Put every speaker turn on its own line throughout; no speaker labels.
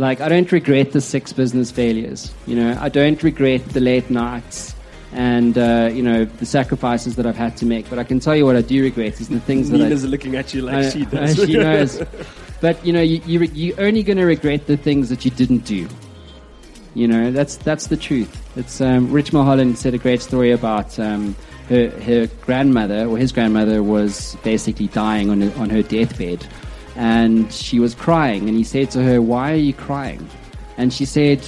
Like, I don't regret the six business failures. You know, I don't regret the late nights and uh, you know the sacrifices that I've had to make. But I can tell you what I do regret is the things
Nina's
that I,
looking at you like
I-
she does.
she knows. But you know, you, you you're only going to regret the things that you didn't do. You know, that's that's the truth. It's um, Rich Mulholland said a great story about um, her her grandmother or his grandmother was basically dying on on her deathbed, and she was crying, and he said to her, "Why are you crying?" And she said,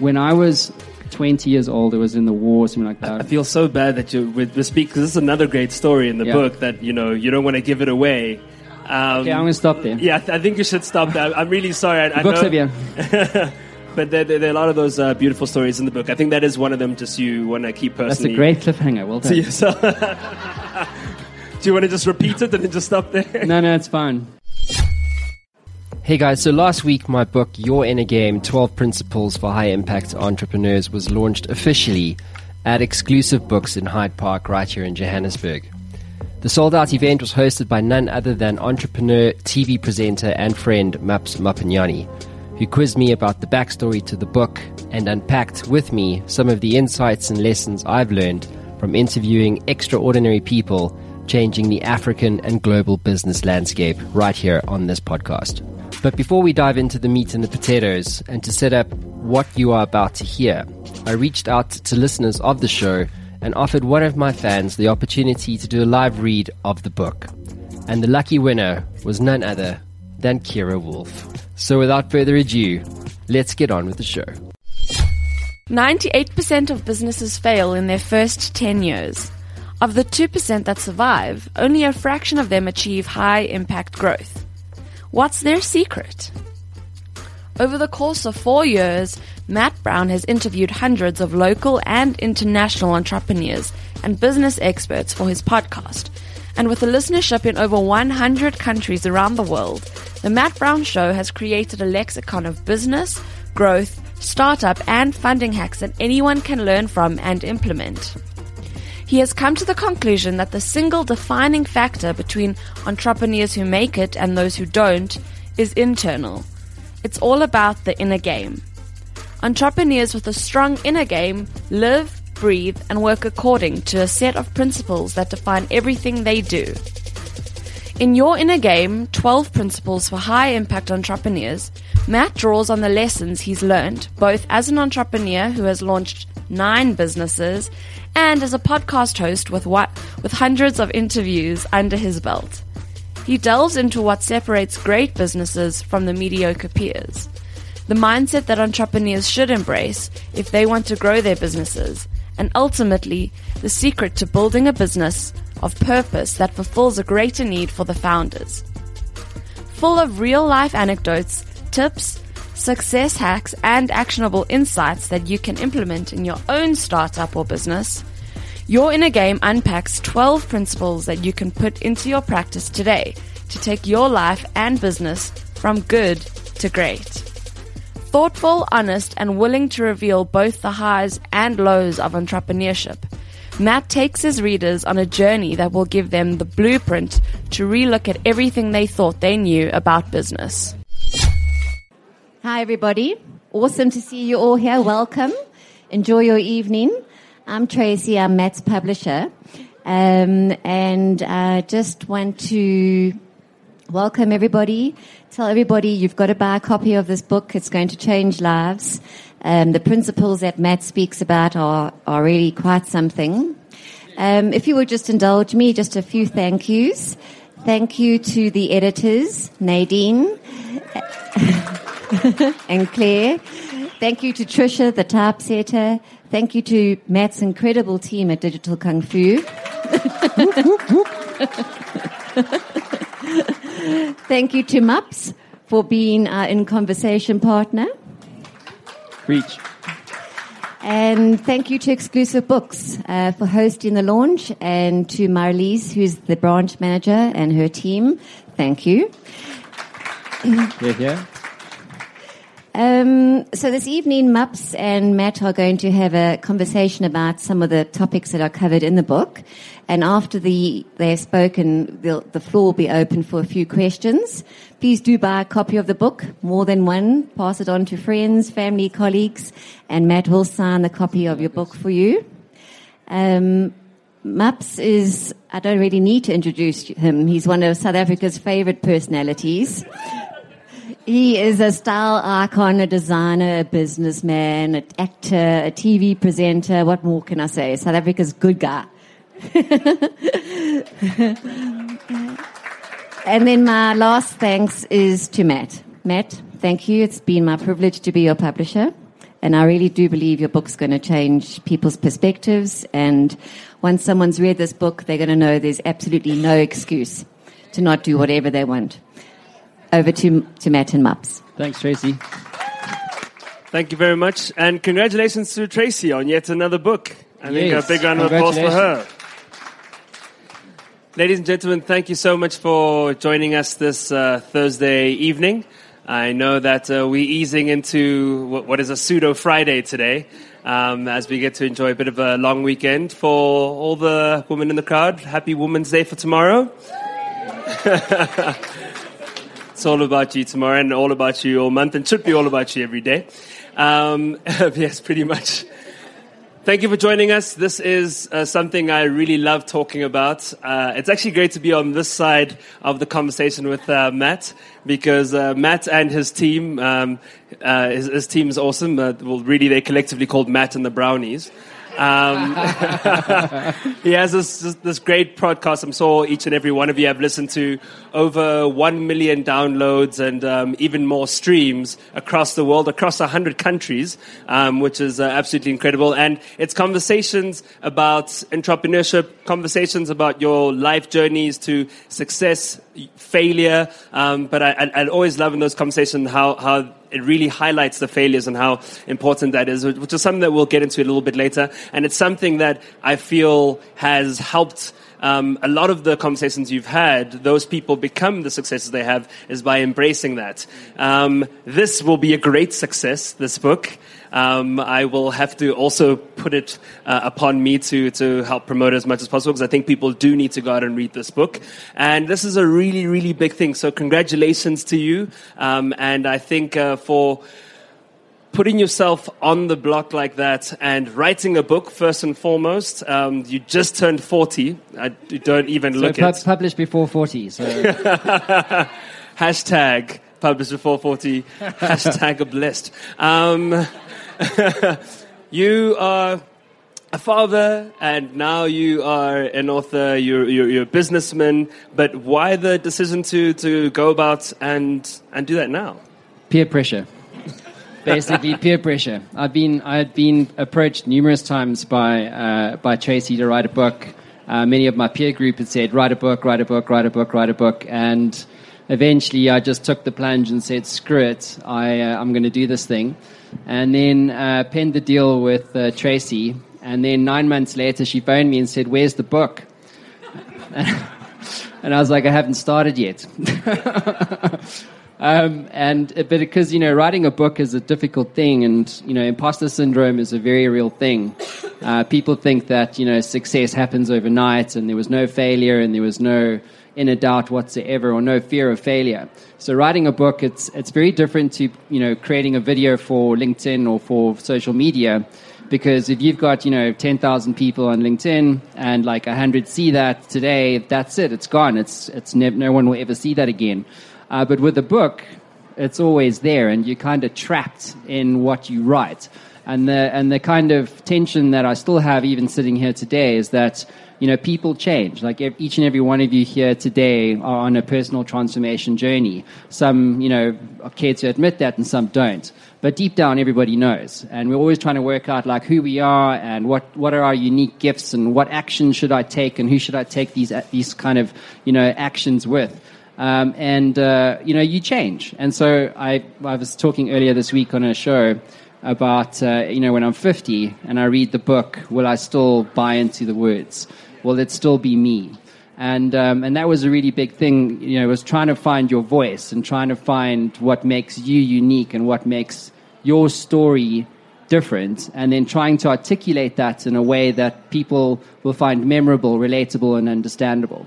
"When I was 20 years old, I was in the war, something like that."
I feel so bad that you would speak because this is another great story in the
Yeah.
book that you know you don't want to give it away. Um,
okay, I'm to stop there.
yeah, I th- I think you should stop that. I'm really sorry. I, I
Books
know-
of you.
but there, there, there are a lot of those uh, beautiful stories in the book. I think that is one of them. Just you want to keep personally.
That's a great cliffhanger. Well
to
done.
yourself. Do you want to just repeat it and then just stop there?
No, no, it's fine.
Hey guys, so last week my book, Your Inner Game 12 Principles for High Impact Entrepreneurs, was launched officially at exclusive books in Hyde Park, right here in Johannesburg. The sold out event was hosted by none other than entrepreneur, TV presenter, and friend Maps Maponyane, who quizzed me about the backstory to the book and unpacked with me some of the insights and lessons I've learned from interviewing extraordinary people changing the African and global business landscape right here on this podcast. But before we dive into the meat and the potatoes and to set up what you are about to hear, I reached out to listeners of the show and offered one of my fans the opportunity to do a live read of the book. And the lucky winner was none other than Kira Wolf. So without further ado, let's get on with the show.
98% of businesses fail in their first 10 years. Of the 2% that survive, only a fraction of them achieve high impact growth. What's their secret? Over the course of four years, Matt Brown has interviewed hundreds of local and international entrepreneurs and business experts for his podcast. And with a listenership in over 100 countries around the world, the Matt Brown Show has created a lexicon of business, growth, startup, and funding hacks that anyone can learn from and implement. He has come to the conclusion that the single defining factor between entrepreneurs who make it and those who don't is internal. It's all about the inner game. Entrepreneurs with a strong inner game live, breathe, and work according to a set of principles that define everything they do. In Your Inner Game 12 Principles for High Impact Entrepreneurs, Matt draws on the lessons he's learned, both as an entrepreneur who has launched nine businesses and as a podcast host with, what, with hundreds of interviews under his belt. He delves into what separates great businesses from the mediocre peers, the mindset that entrepreneurs should embrace if they want to grow their businesses, and ultimately, the secret to building a business of purpose that fulfills a greater need for the founders. Full of real life anecdotes, tips, success hacks, and actionable insights that you can implement in your own startup or business, your Inner Game unpacks 12 principles that you can put into your practice today to take your life and business from good to great. Thoughtful, honest, and willing to reveal both the highs and lows of entrepreneurship, Matt takes his readers on a journey that will give them the blueprint to relook at everything they thought they knew about business.
Hi, everybody. Awesome to see you all here. Welcome. Enjoy your evening. I'm Tracy. I'm Matt's publisher. Um, and I just want to welcome everybody. Tell everybody you've got to buy a copy of this book. It's going to change lives. Um, the principles that Matt speaks about are, are really quite something. Um, if you would just indulge me, just a few thank yous. Thank you to the editors, Nadine and Claire. Thank you to Trisha, the typesetter. Thank you to Matt's incredible team at Digital Kung Fu. Thank you to Maps for being our in conversation partner.
Reach.
And thank you to Exclusive Books uh, for hosting the launch, and to Marlies, who's the branch manager, and her team. Thank you.
Yeah, yeah.
Um, so this evening, Maps and Matt are going to have a conversation about some of the topics that are covered in the book. And after the, they've spoken, the, floor will be open for a few questions. Please do buy a copy of the book, more than one. Pass it on to friends, family, colleagues, and Matt will sign the copy of your book for you. Um, Maps is, I don't really need to introduce him. He's one of South Africa's favorite personalities. He is a style icon, a designer, a businessman, an actor, a TV presenter. What more can I say? South Africa's good guy. and then my last thanks is to Matt. Matt, thank you. It's been my privilege to be your publisher. And I really do believe your book's going to change people's perspectives. And once someone's read this book, they're going to know there's absolutely no excuse to not do whatever they want. Over to, to Matt and Maps.
Thanks, Tracy.
Thank you very much. And congratulations to Tracy on yet another book. I think
Yes,
a big round of applause for her. Ladies and gentlemen, thank you so much for joining us this uh, Thursday evening. I know that uh, we're easing into what, what is a pseudo Friday today um, as we get to enjoy a bit of a long weekend. For all the women in the crowd, happy Women's Day for tomorrow. it's all about you tomorrow and all about you all month and should be all about you every day. Um, yes, pretty much. Thank you for joining us. This is uh, something I really love talking about. Uh, it's actually great to be on this side of the conversation with uh, Matt because uh, Matt and his team, um, uh, his, his, team is awesome. Well, really, they're collectively called Matt and the Brownies. Um, he has this, this, this, great podcast. I'm sure each and every one of you have listened to over 1 million downloads and um, even more streams across the world, across 100 countries, um, which is uh, absolutely incredible. And it's conversations about entrepreneurship, conversations about your life journeys to success, failure. Um, but I, I, I always love in those conversations how, how it really highlights the failures and how important that is, which is something that we'll get into a little bit later. And it's something that I feel has helped um, a lot of the conversations you've had, those people become the successes they have is by embracing that. Um, this will be a great success, this book. Um, I will have to also put it uh, upon me to, to help promote it as much as possible because I think people do need to go out and read this book. And this is a really, really big thing. So, congratulations to you. Um, and I think uh, for putting yourself on the block like that and writing a book first and foremost. Um, you just turned 40. I don't even
so
look
pu-
at
published before 40. So.
Hashtag published before 40. Hashtag blessed. Um, you are a father and now you are an author, you're, you're, you're, a businessman, but why the decision to, to go about and, and do that now?
Peer pressure basically peer pressure. I've been I had been approached numerous times by uh, by Tracy to write a book. Uh, many of my peer group had said, "Write a book, write a book, write a book, write a book," and eventually I just took the plunge and said, "Screw it, I uh, I'm going to do this thing," and then uh, penned the deal with uh, Tracy. And then nine months later, she phoned me and said, "Where's the book?" and I was like, "I haven't started yet." Um, and but because you know writing a book is a difficult thing, and you know imposter syndrome is a very real thing. Uh, people think that you know success happens overnight, and there was no failure, and there was no inner doubt whatsoever, or no fear of failure. So writing a book, it's it's very different to you know creating a video for LinkedIn or for social media. Because if you've got, you know, 10,000 people on LinkedIn and like 100 see that today, that's it. It's gone. It's, it's ne- no one will ever see that again. Uh, but with a book, it's always there, and you're kind of trapped in what you write. And the and the kind of tension that I still have, even sitting here today, is that you know people change. Like each and every one of you here today are on a personal transformation journey. Some you know care to admit that, and some don't. But deep down, everybody knows, and we're always trying to work out like who we are and what what are our unique gifts and what action should I take and who should I take these these kind of you know actions with. Um, and uh, you know you change. And so I, I was talking earlier this week on a show about uh, you know when I'm 50 and I read the book, will I still buy into the words? Will it still be me? And, um, and that was a really big thing, you know, was trying to find your voice and trying to find what makes you unique and what makes your story different, and then trying to articulate that in a way that people will find memorable, relatable, and understandable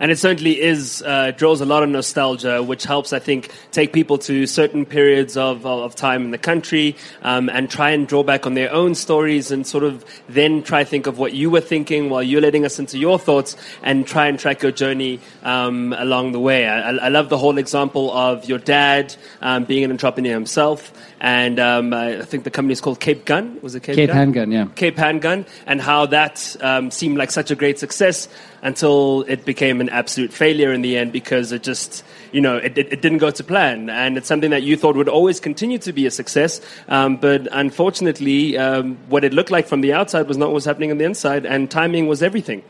and it certainly is uh, draws a lot of nostalgia, which helps, I think, take people to certain periods of, of time in the country um, and try and draw back on their own stories and sort of then try think of what you were thinking while you're letting us into your thoughts and try and track your journey um, along the way. I, I, love the whole example of your dad um, being an entrepreneur himself, and um, I think the company is called Cape Gun. Was it Cape,
Cape
Gun?
Handgun? Yeah,
Cape Handgun, and how that um, seemed like such a great success until it became an absolute failure in the end because it just, you know, it, it, it didn't go to plan. And it's something that you thought would always continue to be a success. Um, but unfortunately, um, what it looked like from the outside was not what was happening on the inside, and timing was everything.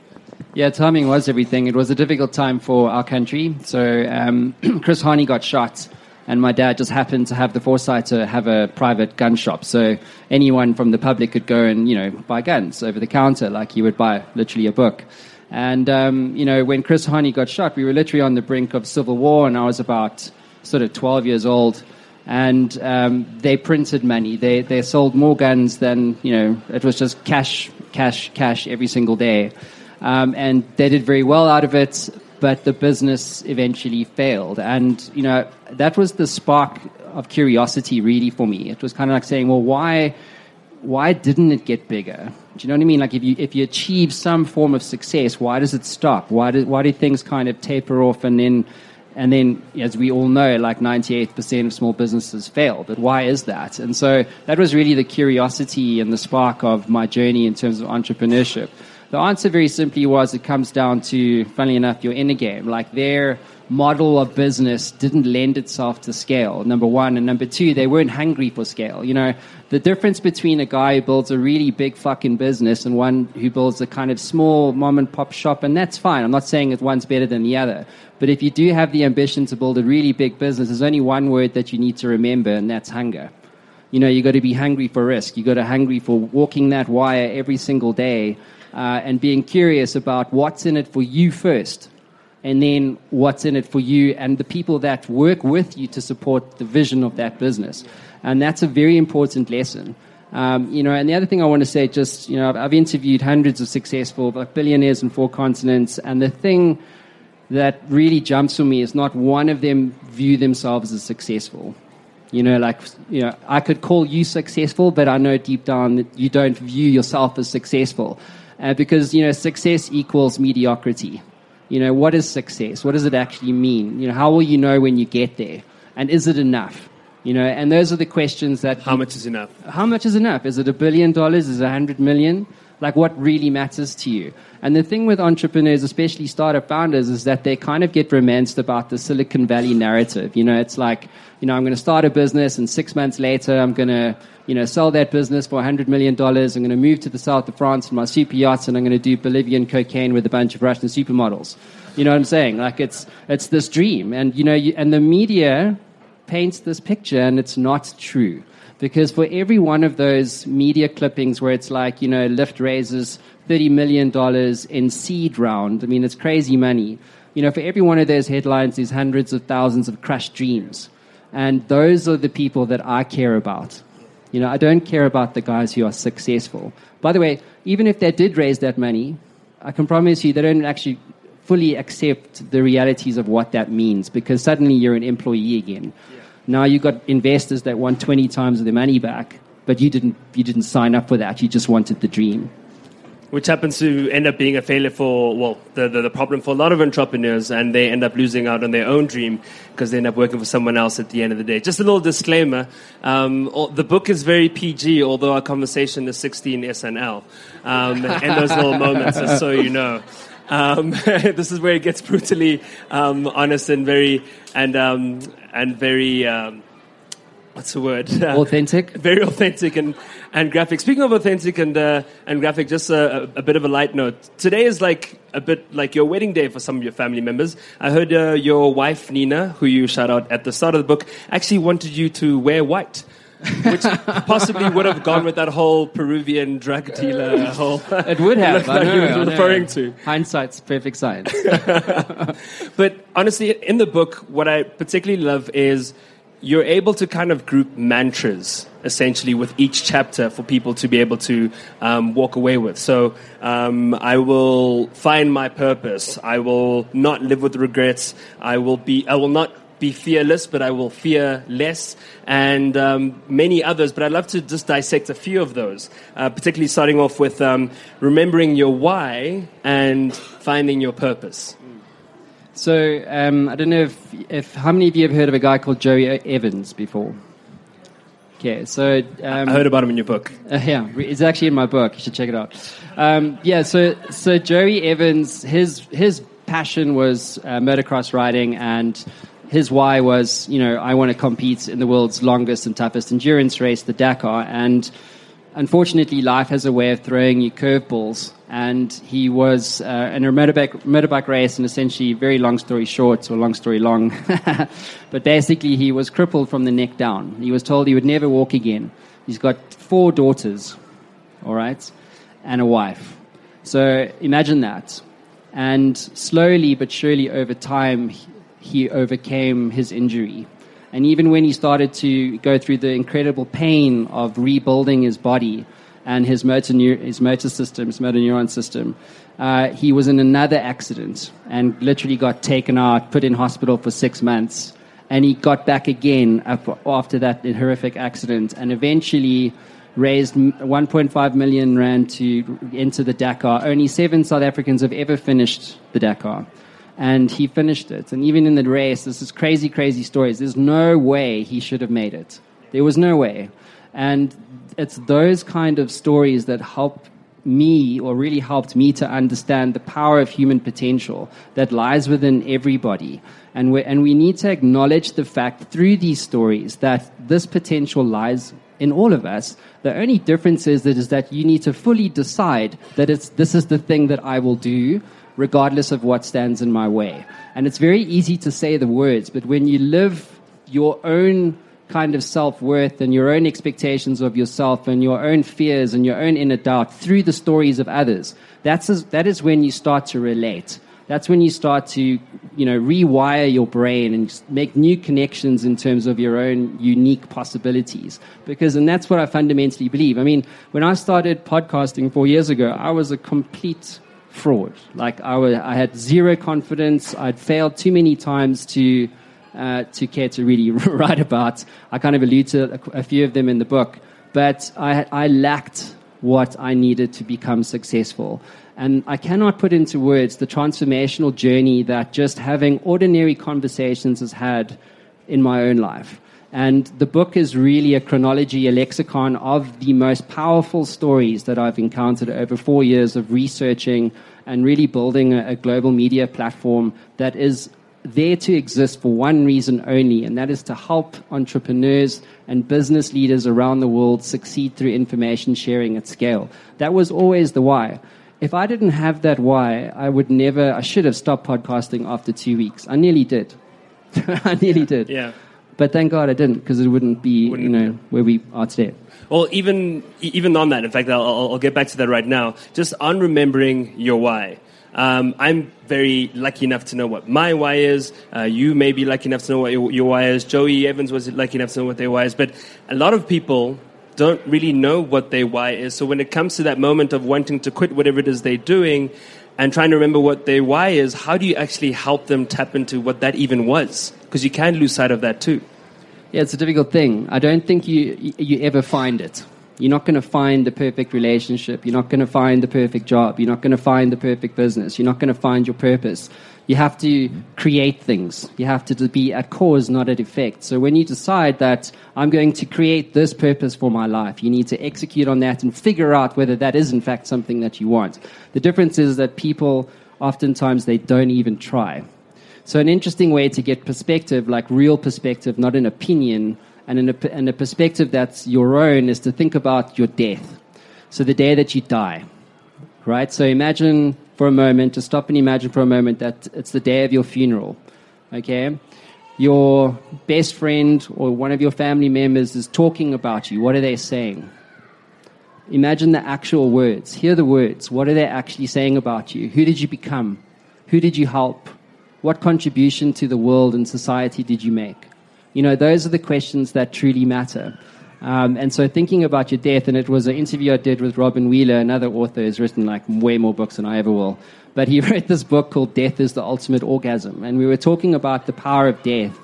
Yeah, timing was everything. It was a difficult time for our country. So um, Chris Hani got shot and my dad just happened to have the foresight to have a private gun shop. So anyone from the public could go and you know buy guns over the counter, like you would buy literally a book. And, um, you know, when Chris Hani got shot, we were literally on the brink of civil war, and I was about sort of 12 years old. And um, they printed money. They, they sold more guns than, you know, it was just cash, cash, cash every single day. Um, and they did very well out of it, but the business eventually failed. And, you know, that was the spark of curiosity really for me. It was kind of like saying, well, why, why didn't it get bigger? Do you know what I mean? Like if you if you achieve some form of success, why does it stop? Why do why do things kind of taper off and then and then as we all know, like 98% of small businesses fail. But why is that? And so that was really the curiosity and the spark of my journey in terms of entrepreneurship. The answer very simply was it comes down to, funnily enough, your inner game. Like their model of business didn't lend itself to scale, number one. And number two, they weren't hungry for scale. You know, the difference between a guy who builds a really big fucking business and one who builds a kind of small mom and pop shop, and that's fine. I'm not saying that one's better than the other. But if you do have the ambition to build a really big business, there's only one word that you need to remember, and that's hunger. You know, you got to be hungry for risk. You got to hungry for walking that wire every single day uh, and being curious about what's in it for you first, and then what's in it for you and the people that work with you to support the vision of that business. And that's a very important lesson. Um, you know, and the other thing I want to say, just you know, I've, I've interviewed hundreds of successful like billionaires in four continents, and the thing that really jumps for me is not one of them view themselves as successful. You know, like, you know, I could call you successful, but I know deep down that you don't view yourself as successful uh, because you know success equals mediocrity. You know what is success? What does it actually mean? You know how will you know when you get there? And is it enough? You know, and those are the questions that.
How much is enough?
How much is enough? Is it a billion dollars? Is it a hundred million? Like, what really matters to you? And the thing with entrepreneurs, especially startup founders, is that they kind of get romanced about the Silicon Valley narrative. You know, it's like, you know, I'm going to start a business, and six months later, I'm going to you know, sell that business for $100 million. I'm going to move to the south of France in my super yachts and I'm going to do Bolivian cocaine with a bunch of Russian supermodels. You know what I'm saying? Like it's, it's this dream. And, you know, you, and the media paints this picture and it's not true. Because for every one of those media clippings where it's like, you know, Lyft raises $30 million in seed round, I mean, it's crazy money. You know, for every one of those headlines, there's hundreds of thousands of crushed dreams. And those are the people that I care about. You know, I don't care about the guys who are successful. By the way, even if they did raise that money, I can promise you they don't actually fully accept the realities of what that means because suddenly you're an employee again. Yeah. Now you've got investors that want 20 times of their money back, but you didn't, you didn't sign up for that. You just wanted the dream
which happens to end up being a failure for, well, the, the, the, problem for a lot of entrepreneurs, and they end up losing out on their own dream because they end up working for someone else at the end of the day. Just a little disclaimer um, the book is very PG, although our conversation is 16 SNL um, in those little moments, just so you know. Um, this is where it gets brutally um, honest and very, and, um, and very um, what's the word?
Authentic.
very authentic and, and graphic. Speaking of authentic and, uh, and graphic, just a, a, bit of a light note. Today is like a bit like your wedding day for some of your family members. I heard uh, your wife, Nina, who you shout out at the start of the book, actually wanted you to wear white. Which possibly would have gone with that whole Peruvian drug dealer whole.
It would have.
Like
know,
he was
I know.
referring to.
Hindsight's perfect science.
But honestly, in the book, what I particularly love is you're able to kind of group mantras essentially with each chapter for people to be able to um, walk away with. So um, I will find my purpose. I will not live with regrets. I will be. I will not be fearless, but I will fear less, and um, many others. But I'd love to just dissect a few of those, uh, particularly starting off with um, remembering your why and finding your purpose.
So um, I don't know if, if how many of you have heard of a guy called Joey Evans before. Okay, so um,
I heard about him in your book.
Uh, yeah, it's actually in my book. You should check it out. Um, yeah, so so Joey Evans, his his passion was uh, motocross riding, and his why was, you know, I want to compete in the world's longest and toughest endurance race, the Dakar. And unfortunately, life has a way of throwing you curveballs. And he was uh, in a motorbike, motorbike race, and essentially, very long story short, or long story long, but basically, he was crippled from the neck down. He was told he would never walk again. He's got four daughters, all right, and a wife. So imagine that. And slowly but surely over time, he- overcame his injury. And even when he started to go through the incredible pain of rebuilding his body and his motor, neur- his motor system, his motor neuron system, uh, he was in another accident and literally got taken out, put in hospital for six months. And he got back again after that horrific accident and eventually raised 1.5 million rand to enter the Dakar. Only seven South Africans have ever finished the Dakar and he finished it. And even in the race, this is crazy, crazy stories. There's no way he should have made it. There was no way. And it's those kind of stories that help me, or really helped me, to understand the power of human potential that lies within everybody. And we, and we need to acknowledge the fact through these stories that this potential lies in all of us. The only difference is that, is that you need to fully decide that it's, this is the thing that I will do regardless of what stands in my way. And it's very easy to say the words, but when you live your own kind of self worth and your own expectations of yourself and your own fears and your own inner doubt through the stories of others, that's as, that is when you start to relate. That's when you start to, you know, rewire your brain and make new connections in terms of your own unique possibilities. Because, and that's what I fundamentally believe. I mean, when I started podcasting four years ago, I was a complete fraud. Like I, wa- I had zero confidence. I'd failed too many times to uh, to care to really write about. I kind of allude to a, a few of them in the book, but I, I lacked what I needed to become successful. And I cannot put into words the transformational journey that just having ordinary conversations has had in my own life. And the book is really a chronology, a lexicon of the most powerful stories that I've encountered over four years of researching and really building a, a global media platform that is there to exist for one reason only, and that is to help entrepreneurs and business leaders around the world succeed through information sharing at scale. That was always the why. If I didn't have that why, I would never, I should have stopped podcasting after two weeks. I nearly did. I nearly did.
Yeah.
But thank God I didn't, because it wouldn't be,
Wouldn't-
you know, where we are today.
Well, even even on that, in fact, I'll, I'll, I'll get back to that right now. Just on remembering your why. Um, I'm very lucky enough to know what my why is. Uh, you may be lucky enough to know what your, your why is. Joey Evans was lucky enough to know what their why is. But a lot of people don't really know what their why is. So when it comes to that moment of wanting to quit whatever it is they're doing and trying to remember what their why is, how do you actually help them tap into what that even was? Because you can lose sight of that too.
Yeah, it's a difficult thing. I don't think you you- ever find it. You're not going to find the perfect relationship. You're not going to find the perfect job. You're not going to find the perfect business. You're not going to find your purpose. You have to create things. You have to be at cause, not at effect. So when you decide that I'm going to create this purpose for my life, you need to execute on that and figure out whether that is in fact something that you want. The difference is that people oftentimes they don't even try. So, an interesting way to get perspective, like real perspective, not an opinion, and, an, and a perspective that's your own, is to think about your death. So, the day that you die, right? So, imagine for a moment, to stop and imagine for a moment that it's the day of your funeral, okay? your best friend or one of your family members is talking about you, what are they saying? Imagine the actual words. Hear the words. What are they actually saying about you? Who did you become? Who did you help? What contribution to the world and society did you make? You know, those are the questions that truly matter. Um, and so thinking about your death, and it was an interview I did with Robin Wheeler, another author who's written like way more books than I ever will. But he wrote this book called Death is the Ultimate Orgasm. And we were talking about the power of death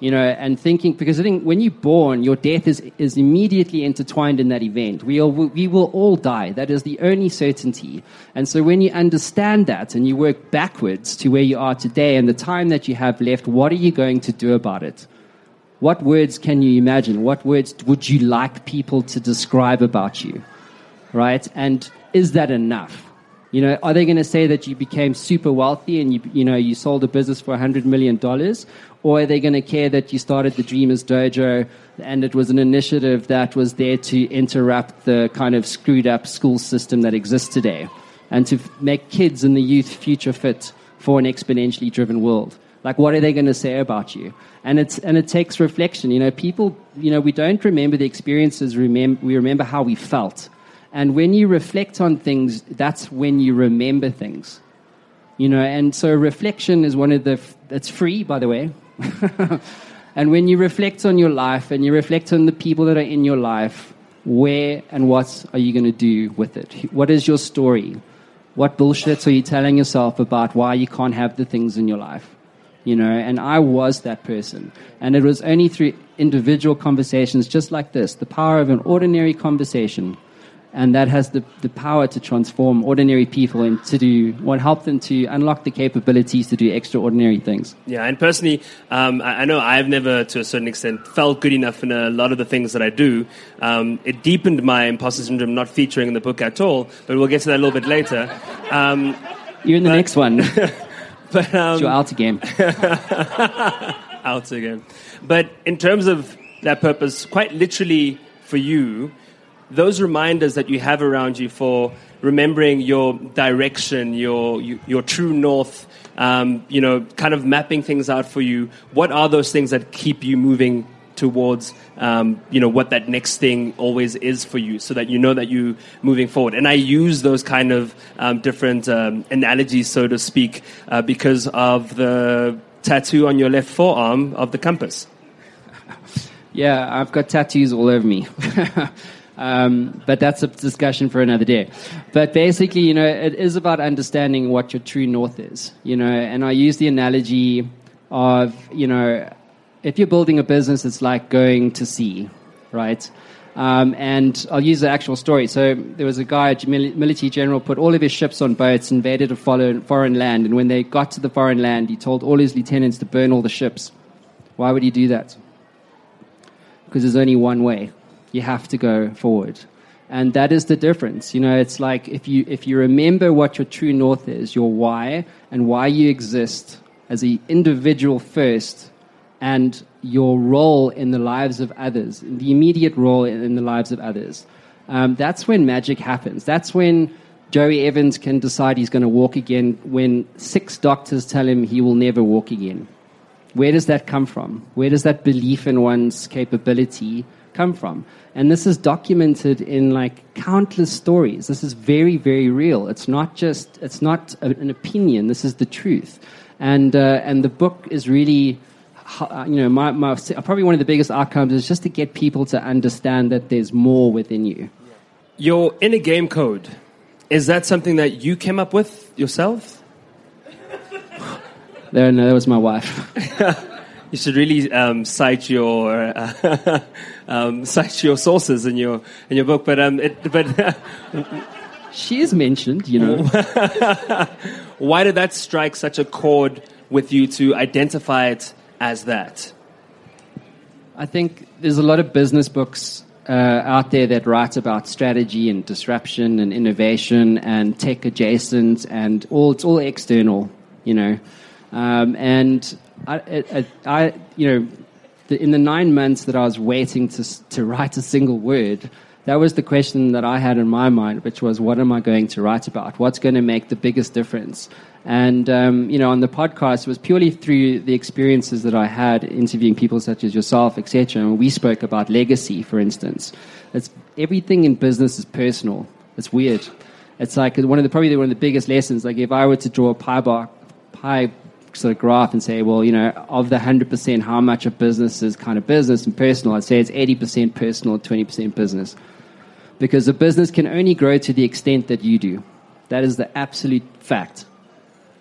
you know, and thinking, because I think when you're born, your death is, is immediately intertwined in that event. We, all, we will all die. That is the only certainty. And so when you understand that and you work backwards to where you are today and the time that you have left, what are you going to do about it? What words can you imagine? What words would you like people to describe about you? Right? And is that enough? You know, are they going to say that you became super wealthy and you, you know, you sold a business for $100 million? Or are they going to care that you started the Dreamers Dojo and it was an initiative that was there to interrupt the kind of screwed up school system that exists today and to make kids and the youth future fit for an exponentially driven world? Like, what are they going to say about you? And, it's, and it takes reflection. You know, people, you know, we don't remember the experiences, remember, we remember how we felt. And when you reflect on things, that's when you remember things. You know, and so reflection is one of the, it's free, by the way. and when you reflect on your life and you reflect on the people that are in your life, where and what are you going to do with it? What is your story? What bullshit are you telling yourself about why you can't have the things in your life? You know, and I was that person. And it was only through individual conversations just like this, the power of an ordinary conversation and that has the, the power to transform ordinary people and to do what help them to unlock the capabilities to do extraordinary things.
Yeah, and personally, um, I, I, know I've never, to a certain extent, felt good enough in a lot of the things that I do. Um, it deepened my imposter syndrome, not featuring in the book at all, but we'll get to that a little bit later. Um,
You're in the but, next one.
but um,
it's your altar game.
altar game. But in terms of that purpose, quite literally for you, those reminders that you have around you for remembering your direction, your, your true north, um, you know, kind of mapping things out for you. What are those things that keep you moving towards, um, you know, what that next thing always is for you so that you know that you're moving forward? And I use those kind of um, different um, analogies, so to speak, uh, because of the tattoo on your left forearm of the compass.
Yeah, I've got tattoos all over me. Um, but that's a discussion for another day. But basically, you know, it is about understanding what your true north is, you know, and I use the analogy of, you know, if you're building a business, it's like going to sea, right? Um, and I'll use the actual story. So there was a guy, a military general, put all of his ships on boats, invaded a foreign land, and when they got to the foreign land, he told all his lieutenants to burn all the ships. Why would he do that? Because there's only one way you have to go forward. And that is the difference. You know, it's like if you, if you remember what your true north is, your why, and why you exist as an individual first, and your role in the lives of others, the immediate role in the lives of others, um, that's when magic happens. That's when Joey Evans can decide he's going to walk again when six doctors tell him he will never walk again. Where does that come from? Where does that belief in one's capability come from. And this is documented in like countless stories. This is very, very real. It's not just, it's not an opinion. This is the truth. And, uh, and the book is really, uh, you know, my, my, probably one of the biggest outcomes is just to get people to understand that there's more within you.
Your inner game code, is that something that you came up with yourself?
There, no, that was my wife.
you should really um, cite your uh, um, cite your sources in your in your book. But um, it, but
she is mentioned, you know.
Why did that strike such a chord with you to identify it as that?
I think there's a lot of business books uh, out there that write about strategy and disruption and innovation and tech adjacent and all it's all external, you know. Um, and I, I, I, you know, in the nine months that I was waiting to, to write a single word, that was the question that I had in my mind, which was, what am I going to write about? What's going to make the biggest difference? And um, you know, on the podcast, it was purely through the experiences that I had interviewing people such as yourself, etc. And we spoke about legacy, for instance. It's everything in business is personal. It's weird. It's like one of the probably one of the biggest lessons. Like if I were to draw a pie bar, pie sort of graph and say, well, you know, of the hundred percent, how much of business is kind of business and personal? I'd say it's eighty percent personal, twenty percent business, because a business can only grow to the extent that you do. That is the absolute fact.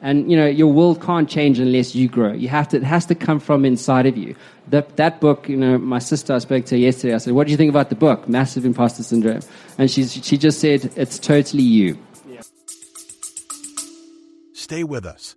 And you know, your world can't change unless you grow. You have to, it has to come from inside of you. That, that book, you know, my sister, I spoke to yesterday. I said, What do you think about the book, Massive Imposter Syndrome? And she's, she just said, It's totally you. Yeah.
Stay with us.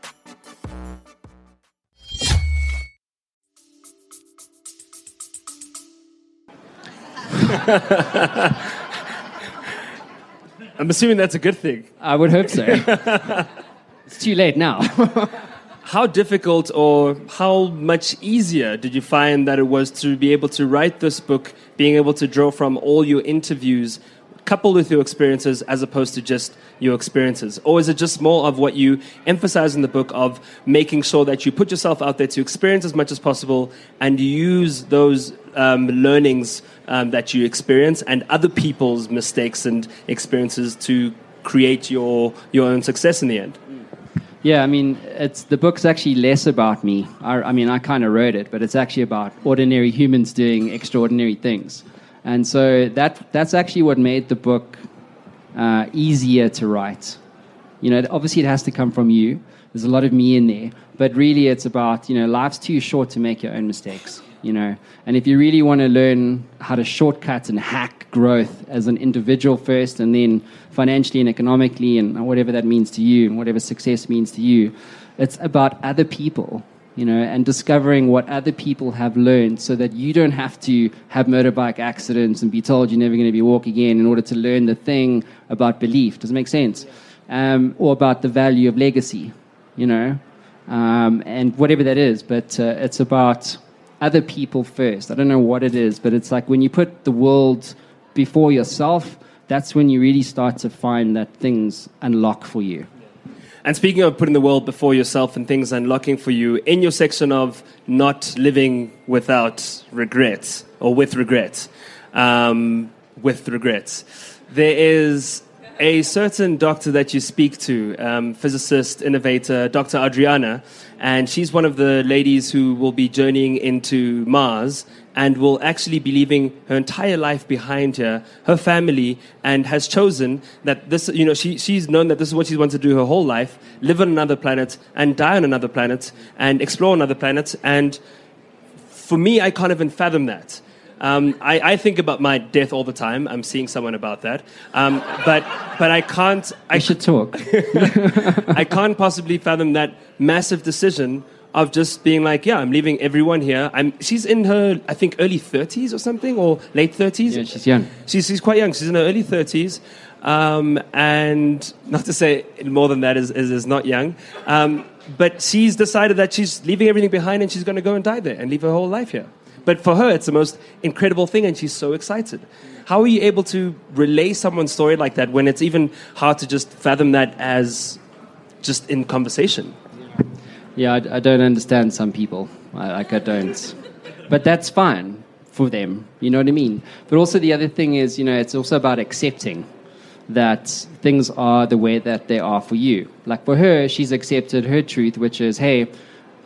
I'm assuming that's a good thing.
I would hope so. it's too late now.
how difficult or how much easier did you find that it was to be able to write this book, being able to draw from all your interviews, coupled with your experiences, as opposed to just your experiences? Or is it just more of what you emphasize in the book of making sure that you put yourself out there to experience as much as possible and use those um, learnings um, that you experience and other people's mistakes and experiences to create your your own success in the end.
Yeah, I mean, it's the book's actually less about me. I, I mean, I kind of wrote it, but it's actually about ordinary humans doing extraordinary things, and so that that's actually what made the book uh, easier to write. You know, obviously it has to come from you. There's a lot of me in there, but really it's about you know life's too short to make your own mistakes you know. And if you really want to learn how to shortcut and hack growth as an individual first, and then financially and economically, and whatever that means to you, and whatever success means to you, it's about other people, you know, and discovering what other people have learned, so that you don't have to have motorbike accidents and be told you're never going to be walk again in order to learn the thing about belief. Does it make sense? Um, or about the value of legacy, you know. Um, and whatever that is, but uh, it's about other people first. I don't know what it is, but it's like when you put the world before yourself, that's when you really start to find that things unlock for you.
And speaking of putting the world before yourself and things unlocking for you, in your section of not living without regrets or with regrets, um, with regrets, there is a certain doctor that you speak to, um, physicist, innovator, Dr. Adriana, and she's one of the ladies who will be journeying into Mars and will actually be leaving her entire life behind her, her family, and has chosen that this, you know, she, she's known that this is what she wants to do her whole life live on another planet and die on another planet and explore another planet. And for me, I can't even fathom that. Um, I, I, think about my death all the time. I'm seeing someone about that, um, but but I can't. I
should talk.
I can't possibly fathom that massive decision of just being like, yeah, I'm leaving everyone here. I'm. She's in her, I think, early 30s or something, or late 30s.
Yeah, she's young.
She's she's quite young. She's in her early 30s. Um, and not to say more than that is, is, is not young, um, but she's decided that she's leaving everything behind and she's going to go and die there and leave her whole life here. But for her, it's the most incredible thing, and she's so excited. How are you able to relay someone's story like that when it's even hard to just fathom that as just in conversation?
Yeah, I, I don't understand some people. I, like I don't, but that's fine for them. You know what I mean? But also the other thing is, you know, it's also about accepting that things are the way that they are for you. Like for her, she's accepted her truth, which is, hey,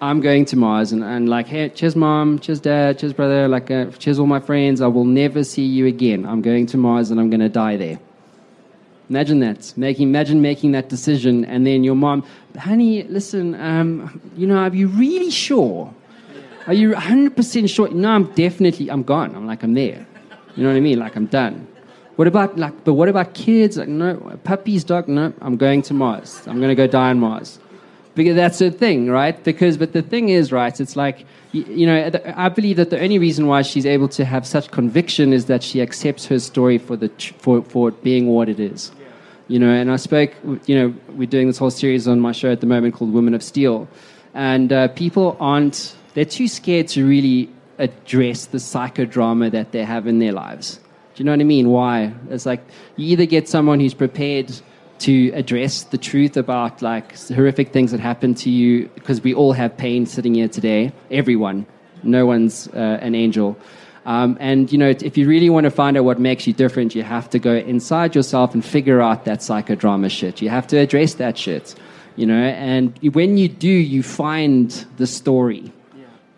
I'm going to Mars, and, and like, hey, cheers, mom, cheers, dad, cheers, brother, like, uh, cheers, all my friends. I will never see you again. I'm going to Mars, and I'm going to die there. Imagine that. Making, imagine making that decision, and then your mom, honey, listen, um, you know, are you really sure? Are you 100% sure? No, I'm definitely, I'm gone. I'm like, I'm there. You know what I mean? Like, I'm done. What about, like, but what about kids? Like, no, puppies, dog, no, I'm going to Mars. I'm going to go die on Mars. Because that's the thing, right? Because, but the thing is, right, it's like, you, you know, I believe that the only reason why she's able to have such conviction is that she accepts her story for, the, for, for it being what it is. You know, and I spoke, you know, we're doing this whole series on my show at the moment called Women of Steel. And uh, people aren't, they're too scared to really address the psychodrama that they have in their lives. Do you know what I mean? Why? It's like you either get someone who's prepared to address the truth about like horrific things that happen to you, because we all have pain sitting here today. Everyone, no one's uh, an angel. Um, and you know, if you really want to find out what makes you different, you have to go inside yourself and figure out that psychodrama shit. You have to address that shit. You know, and when you do, you find the story.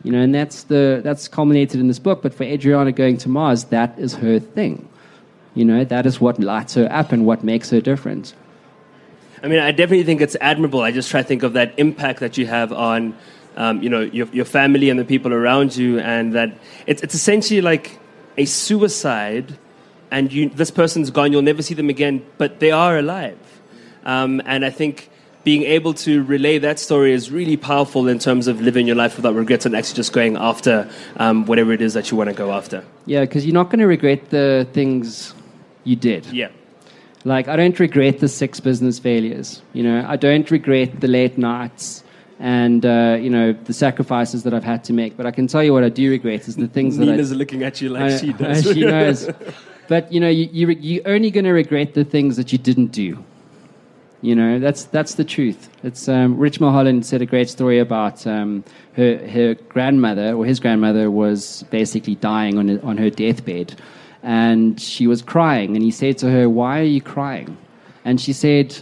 You know, and that's the that's culminated in this book. But for Adriana going to Mars, that is her thing. You know, that is what lights her up and what makes her different.
I mean, I definitely think it's admirable. I just try to think of that impact that you have on, um, you know, your, your family and the people around you, and that it's, it's essentially like a suicide, and you, this person's gone, you'll never see them again, but they are alive. Um, and I think being able to relay that story is really powerful in terms of living your life without regrets and actually just going after um, whatever it is that you want to go after.
Yeah, because you're not going to regret the things you did.
Yeah.
Like, I don't regret the six business failures. You know, I don't regret the late nights and, uh, you know, the sacrifices that I've had to make. But I can tell you what I do regret is the things
Nina's
that I...
looking at you like
I-
she does.
she knows. But, you know, you, you, you're only going to regret the things that you didn't do. You know, that's, that's the truth. It's, um, Rich Mulholland said a great story about um, her, her grandmother, or his grandmother, was basically dying on, on her deathbed. And she was crying. And he said to her, Why are you crying? And she said,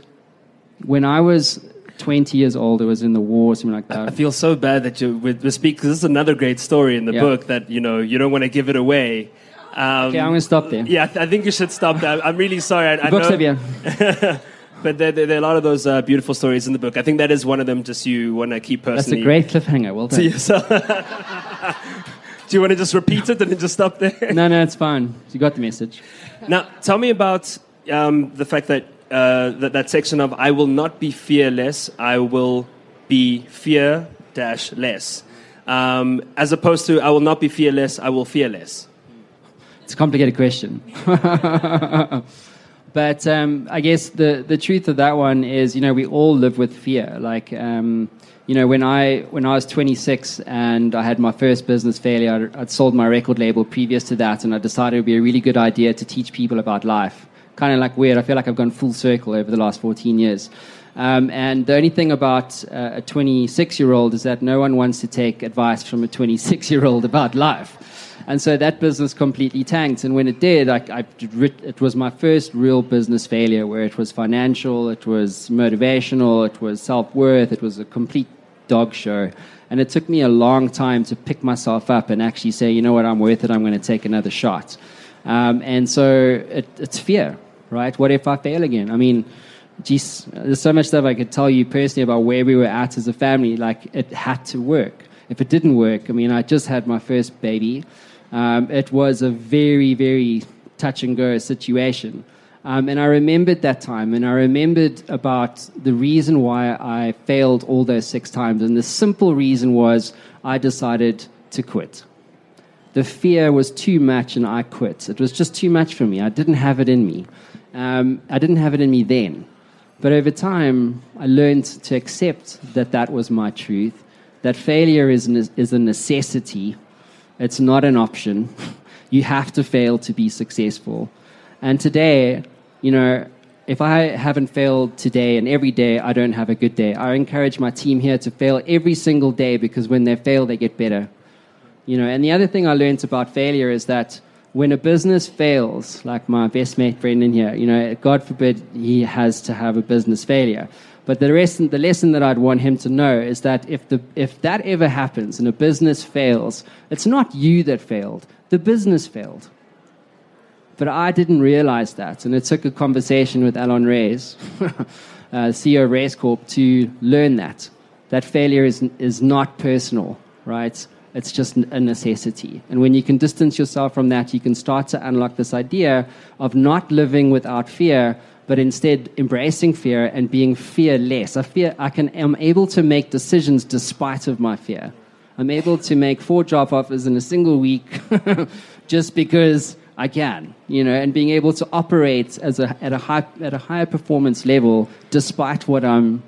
When I was 20 years old, I was in the war, or something like that.
I feel so bad that you would speak because this is another great story in the
Yeah.
book that you know you don't want to give it away. Um,
Okay, I'm going to stop there.
yeah, I think you should stop that. I'm really sorry. I, I
Books
know, but there, there, there are a lot of those uh, beautiful stories in the book. I think that is one of them. Just you want to keep personally.
That's a great cliffhanger. Well done.
to yourself. Do you want to just repeat it and then just stop there?
No, no, it's fine. You got the message.
Now, tell me about um, the fact that, uh, that that section of "I will not be fearless, I will be fear dash less," um, as opposed to "I will not be fearless, I will fear less."
It's a complicated question. but um, I guess the, the truth of that one is, you know, we all live with fear. Like, um, you know, when I when I was 26 and I had my first business failure, I'd, I'd sold my record label previous to that, and I decided it would be a really good idea to teach people about life. Kind of like weird. I feel like I've gone full circle over the last 14 years. Um, and the only thing about uh, a 26 year old is that no one wants to take advice from a 26 year old about life. And so that business completely tanked. And when it did, I, I, it was my first real business failure where it was financial, it was motivational, it was self worth, it was a complete dog show. And it took me a long time to pick myself up and actually say, you know what, I'm worth it, I'm going to take another shot. Um, and so it, it's fear, right? What if I fail again? I mean, geez, there's so much stuff I could tell you personally about where we were at as a family. Like, it had to work. If it didn't work, I mean, I just had my first baby. Um, it was a very, very touch and go situation. Um, and I remembered that time, and I remembered about the reason why I failed all those six times. And the simple reason was I decided to quit. The fear was too much, and I quit. It was just too much for me. I didn't have it in me. Um, I didn't have it in me then. But over time, I learned to accept that that was my truth, that failure is, ne- is a necessity, it's not an option. You have to fail to be successful. And today, you know, if I haven't failed today and every day I don't have a good day, I encourage my team here to fail every single day because when they fail, they get better. You know, and the other thing I learned about failure is that when a business fails, like my best mate Brendan here, you know, God forbid he has to have a business failure. But the, lesson, the lesson that I'd want him to know is that if, the, if that ever happens and a business fails, it's not you that failed, the business failed. But I didn't realize that. And it took a conversation with Alon Reyes, uh, CEO of Race Corp, to learn that. That failure is, is not personal, right? It's just a necessity. And when you can distance yourself from that, you can start to unlock this idea of not living without fear, but instead embracing fear and being fearless. I fear I can am able to make decisions despite of my fear. I'm able to make four job offers in a single week just because I can, you know, and being able to operate as a, at, a high, at a higher performance level despite what I'm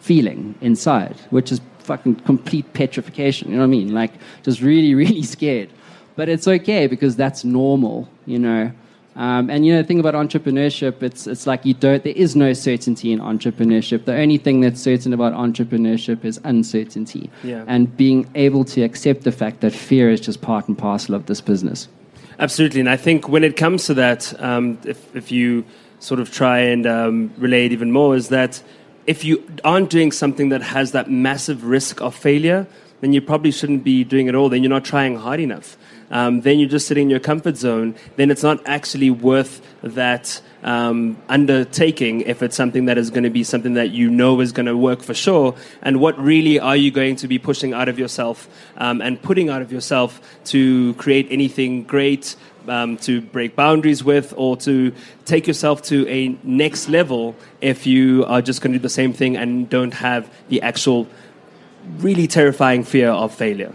feeling inside, which is fucking complete petrification. You know what I mean? Like just really, really scared. But it's okay because that's normal. You know. Um, and you know the thing about entrepreneurship, it's it's like you don't. There is no certainty in entrepreneurship. The only thing that's certain about entrepreneurship is uncertainty.
Yeah.
And being able to accept the fact that fear is just part and parcel of this business.
Absolutely, and I think when it comes to that, um, if if you sort of try and um, relate even more, is that if you aren't doing something that has that massive risk of failure, then you probably shouldn't be doing it all. Then you're not trying hard enough. Um, then you're just sitting in your comfort zone. Then it's not actually worth that um, undertaking if it's something that is going to be something that you know is going to work for sure. And what really are you going to be pushing out of yourself um, and putting out of yourself to create anything great? Um, to break boundaries with or to take yourself to a next level if you are just going to do the same thing and don't have the actual really terrifying fear of failure.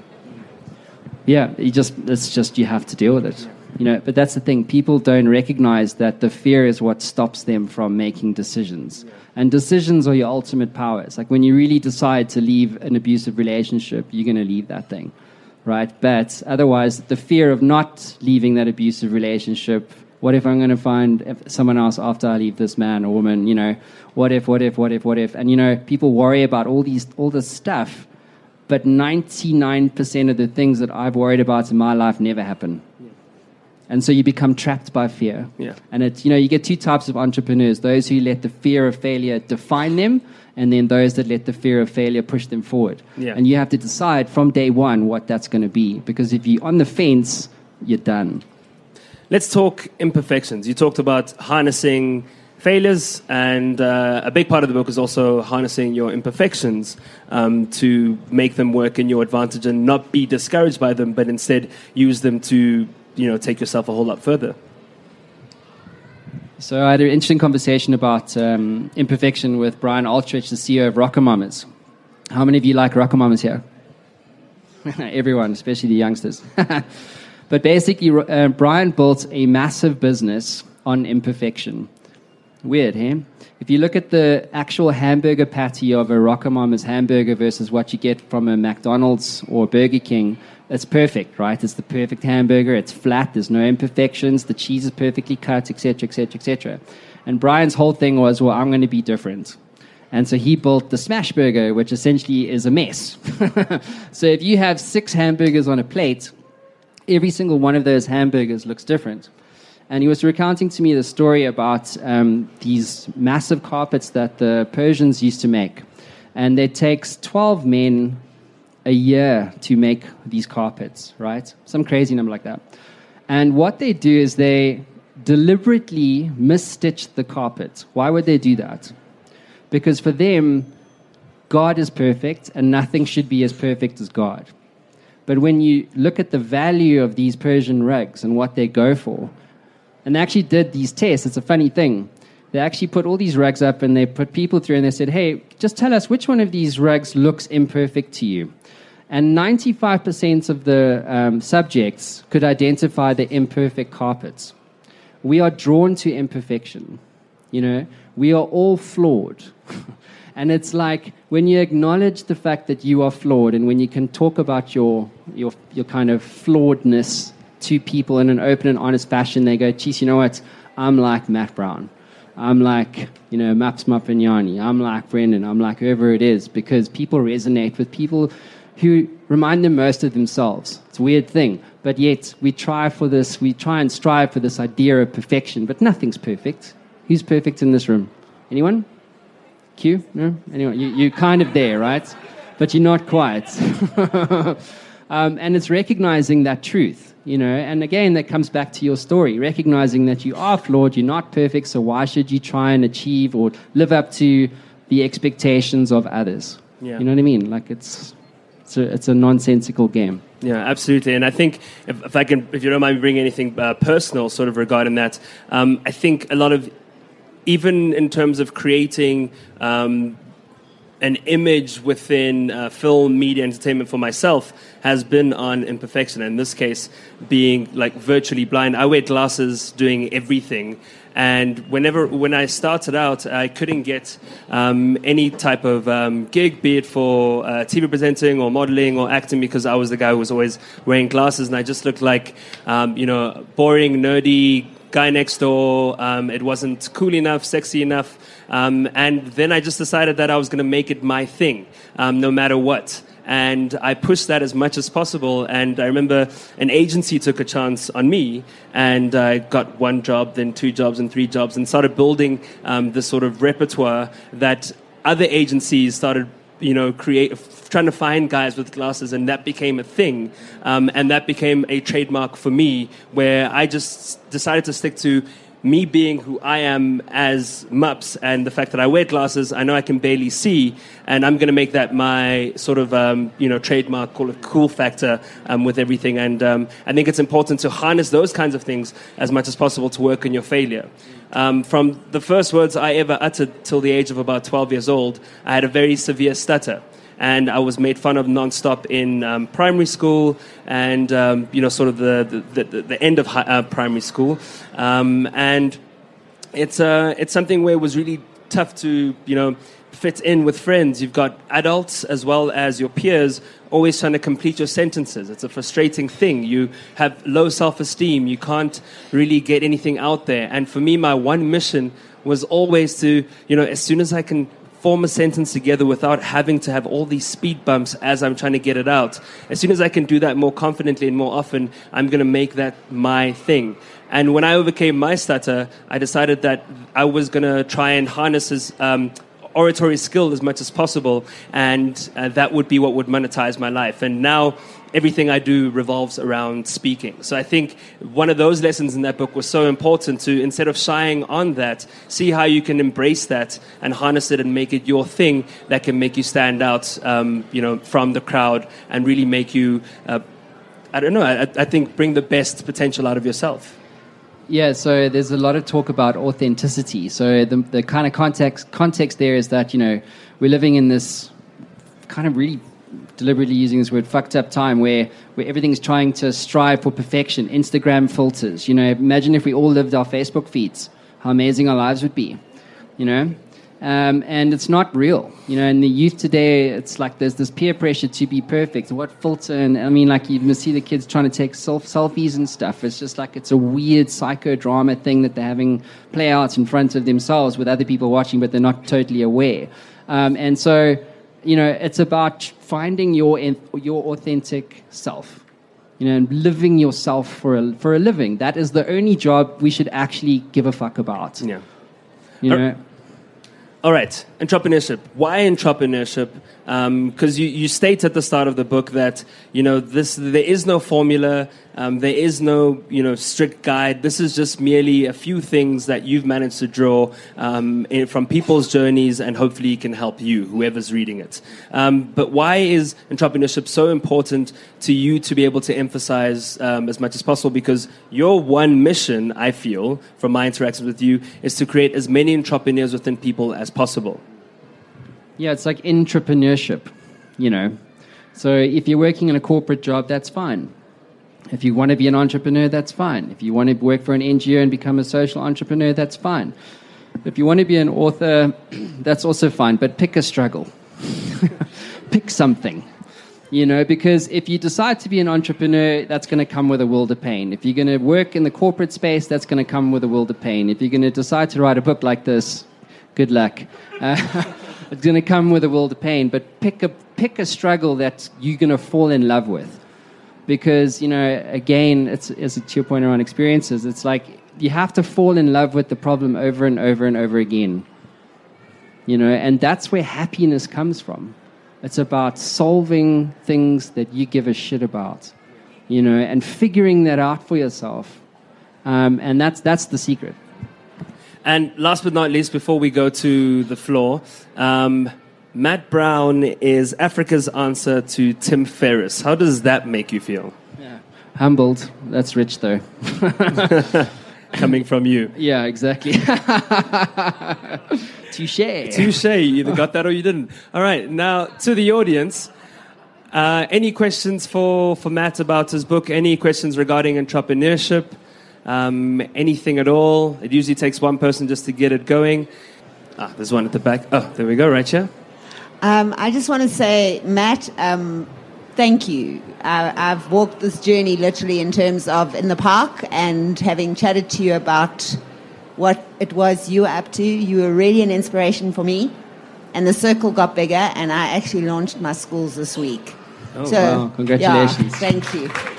Yeah, you just it's just you have to deal with it. You know, but that's the thing. People don't recognize that the fear is what stops them from making decisions. And decisions are your ultimate powers. Like when you really decide to leave an abusive relationship, you're going to leave that thing, right? But otherwise, the fear of not leaving that abusive relationship. What if I'm going to find someone else after I leave this man or woman? You know, what if, what if, what if, what if? And you know, people worry about all these, all this stuff but 99% of the things that I've worried about in my life never happen. And so you become trapped by fear.
Yeah.
And it's, you know, you get two types of entrepreneurs those who let the fear of failure define them, and then those that let the fear of failure push them forward.
Yeah.
And you have to decide from day one what that's going to be. Because if you're on the fence, you're done.
Let's talk imperfections. You talked about harnessing failures, and uh, a big part of the book is also harnessing your imperfections um, to make them work in your advantage and not be discouraged by them, but instead use them to you know take yourself a whole lot further.
So I had an interesting conversation about um, imperfection with Brian Altriche, the CEO of RocoMamas. How many of you like RocoMamas here? Everyone, especially the youngsters. but basically, uh, Brian built a massive business on imperfection. Weird, hey? If you look at the actual hamburger patty of a RocoMamas hamburger versus what you get from a McDonald's or Burger King, it's perfect, right? It's the perfect hamburger. It's flat. There's no imperfections. The cheese is perfectly cut, etc., etc., etc. And Brian's whole thing was, well, I'm going to be different. And so he built the smash burger, which essentially is a mess. so if you have six hamburgers on a plate, every single one of those hamburgers looks different. And he was recounting to me the story about um, these massive carpets that the Persians used to make. And it takes 12 men a year to make these carpets, right? Some crazy number like that. And what they do is they deliberately misstitch the carpet. Why would they do that? Because for them, God is perfect and nothing should be as perfect as God. But when you look at the value of these Persian rugs and what they go for, and they actually did these tests. It's a funny thing. They actually put all these rugs up and they put people through and they said, hey, just tell us which one of these rugs looks imperfect to you. And 95% of the um, subjects could identify the imperfect carpets. We are drawn to imperfection. You know, we are all flawed. and it's like when you acknowledge the fact that you are flawed and when you can talk about your, your, your kind of flawedness to people in an open and honest fashion, they go, geez, you know what? I'm like Matt Brown. I'm like, you know, Maps Maponyane. I'm like Brendan. I'm like whoever it is because people resonate with people who remind them most of themselves. It's a weird thing, but yet we try for this, we try and strive for this idea of perfection, but nothing's perfect. Who's perfect in this room? Anyone? Q? No? Anyone? You, you're kind of there, right? But you're not quite. um, and it's recognizing that truth, you know, and again, that comes back to your story, recognizing that you are flawed, you're not perfect, so why should you try and achieve or live up to the expectations of others?
Yeah.
You know what I mean? Like it's, it's, a, it's a nonsensical game.
Yeah, absolutely. And I think if, if I can, if you don't mind me bringing anything uh, personal, sort of regarding that, um, I think a lot of, even in terms of creating um, an image within uh, film, media, entertainment for myself has been on imperfection. In this case, being like virtually blind, I wear glasses, doing everything. And whenever when I started out, I couldn't get um, any type of um, gig, be it for uh, TV presenting or modeling or acting, because I was the guy who was always wearing glasses, and I just looked like um, you know boring, nerdy guy next door. Um, it wasn't cool enough, sexy enough. Um, and then I just decided that I was going to make it my thing, um, no matter what. And I pushed that as much as possible. And I remember an agency took a chance on me, and I got one job, then two jobs, and three jobs, and started building um, this sort of repertoire that other agencies started you know, create, trying to find guys with glasses, and that became a thing. Um, and that became a trademark for me, where I just decided to stick to me being who I am as Maps and the fact that I wear glasses, I know I can barely see, and I'm going to make that my sort of um, you know trademark, call it cool factor um, with everything. And um, I think it's important to harness those kinds of things as much as possible to work on your failure. Um, from the first words I ever uttered till the age of about 12 years old, I had a very severe stutter and I was made fun of nonstop in um, primary school and um, you know sort of the the, the, the end of high, uh, primary school, um, and it's uh, it's something where it was really tough to you know fit in with friends. You've got adults as well as your peers always trying to complete your sentences. It's a frustrating thing. You have low self esteem. You can't really get anything out there. And for me, my one mission was always to, you know, as soon as I can form a sentence together without having to have all these speed bumps as I'm trying to get it out. As soon as I can do that more confidently and more often, I'm going to make that my thing. And when I overcame my stutter, I decided that I was going to try and harness his um, oratory skill as much as possible, and uh, that would be what would monetize my life. And now everything I do revolves around speaking. So I think one of those lessons in that book was so important to, instead of shying on that, see how you can embrace that and harness it and make it your thing that can make you stand out, um, you know, from the crowd and really make you, uh, I don't know, I, I think bring the best potential out of yourself.
Yeah, so there's a lot of talk about authenticity. So the, the kind of context context there is that you know we're living in this kind of really deliberately using this word fucked up time where where everything's trying to strive for perfection. Instagram filters. You know, imagine if we all lived our Facebook feeds, how amazing our lives would be. You know, um, and it's not real. You know, in the youth today, it's like there's this peer pressure to be perfect. What filter? And I mean, like you see the kids trying to take self selfies and stuff. It's just like it's a weird psychodrama thing that they're having play out in front of themselves with other people watching, but they're not totally aware. Um, and so, you know, it's about finding your your authentic self. You know, and living yourself for a for a living. That is the only job we should actually give a fuck about.
Yeah.
You know.
All right, entrepreneurship. Why entrepreneurship? Because you, you state at the start of the book that you know this there is no formula, um, there is no you know strict guide. This is just merely a few things that you've managed to draw um, in, from people's journeys, and hopefully can help you, whoever's reading it. Um, but why is entrepreneurship so important to you to be able to emphasize um, as much as possible? Because your one mission, I feel, from my interactions with you, is to create as many entrepreneurs within people as possible.
Yeah, it's like entrepreneurship, you know. So if you're working in a corporate job, that's fine. If you want to be an entrepreneur, that's fine. If you want to work for an NGO and become a social entrepreneur, that's fine. If you want to be an author, that's also fine, but pick a struggle. pick something. You know, because if you decide to be an entrepreneur, that's going to come with a world of pain. If you're going to work in the corporate space, that's going to come with a world of pain. If you're going to decide to write a book like this, good luck. Uh, it's going to come with a world of pain. But pick a pick a struggle that you're going to fall in love with, because you know, again, it's as to your point around experiences. It's like you have to fall in love with the problem over and over and over again. You know, and that's where happiness comes from. It's about solving things that you give a shit about, you know, and figuring that out for yourself. Um, and that's that's the secret.
And last but not least, before we go to the floor, um, Matt Brown is Africa's answer to Tim Ferriss. How does that make you feel?
Humbled. That's rich, though.
Coming from you.
Yeah, exactly. Touche.
Touche. You either got that or you didn't. All right. Now, to the audience, uh, any questions for, for Matt about his book? Any questions regarding entrepreneurship? Um, anything at all? It usually takes one person just to get it going. Ah, there's one at the back. Oh, there we go, right here.
Um, I just want to say, Matt, um, thank you. Uh, I've walked this journey literally in terms of in the park and having chatted to you about what it was you were up to. You were really an inspiration for me. And the circle got bigger, and I actually launched my schools this week.
Oh, wow. Congratulations.
Yeah, thank you.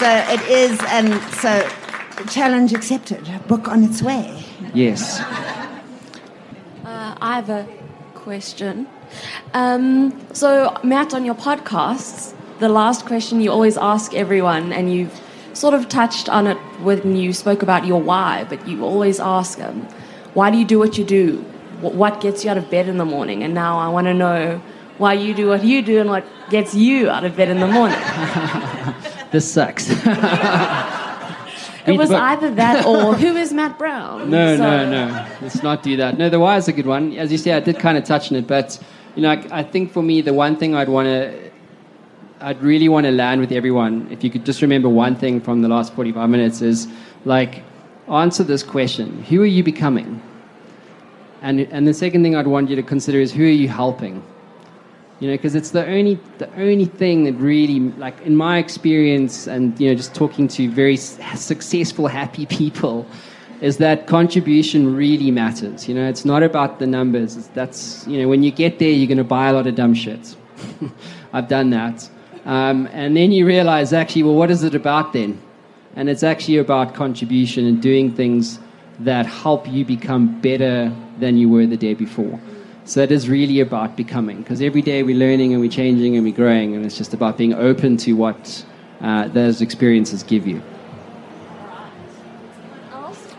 So it is, and so challenge accepted, book on its way.
Yes.
Uh, I have a question. Um, so, Matt, on your podcasts, the last question you always ask everyone, and you've sort of touched on it when you spoke about your why, but you always ask them, why do you do what you do? What gets you out of bed in the morning? And now I want to know why you do what you do and what gets you out of bed in the morning.
This sucks.
It was either that or who is Matt Brown?
No,
So-
no, no. Let's not do that. No, the why is a good one. As you say, I did kind of touch on it, but you know, I, I think for me, the one thing I'd want to, I'd really want to land with everyone. If you could just remember one thing from the last forty-five minutes is like, answer this question: Who are you becoming? And and the second thing I'd want you to consider is who are you helping? You know because it's the only the only thing that really like in my experience and you know just talking to very successful happy people is that contribution really matters. You know it's not about the numbers. It's, that's you know when you get there you're going to buy a lot of dumb shit. I've done that. Um, and then you realize actually well what is it about then? And it's actually about contribution and doing things that help you become better than you were the day before so it is really about becoming, because every day we're learning and we're changing and we're growing, and it's just about being open to what uh, those experiences give you.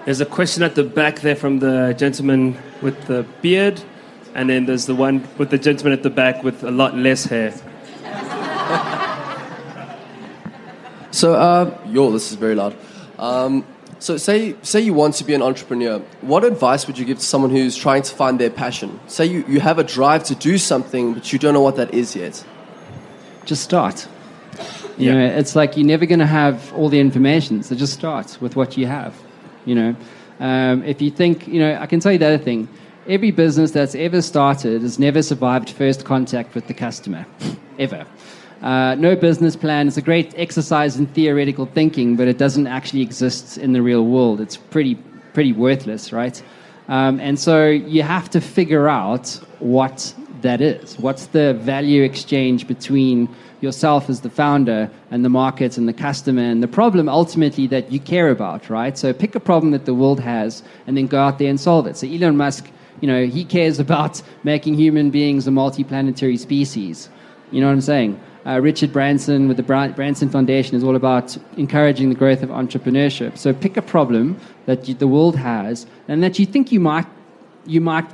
There's a question at the back there from the gentleman with the beard, and then there's the one with the gentleman at the back with a lot less hair.
So, uh, yo, this is very loud. Um, so, say say you want to be an entrepreneur. What advice would you give to someone who's trying to find their passion? Say you, you have a drive to do something, but you don't know what that is yet.
Just start. You know, it's like you're never going to have all the information, so just start with what you have. You know, um, if you think, you know, I can tell you the other thing. Every business that's ever started has never survived first contact with the customer, ever. Uh, no business plan is a great exercise in theoretical thinking, but it doesn't actually exist in the real world. It's pretty, pretty worthless, right? Um, and so you have to figure out what that is. What's the value exchange between yourself as the founder and the market and the customer and the problem ultimately that you care about, right? So pick a problem that the world has and then go out there and solve it. So Elon Musk, you know, he cares about making human beings a multi-planetary species. You know what I'm saying? Uh, Richard Branson with the Bra- Branson Foundation is all about encouraging the growth of entrepreneurship. So pick a problem that you, the world has and that you think you might, you might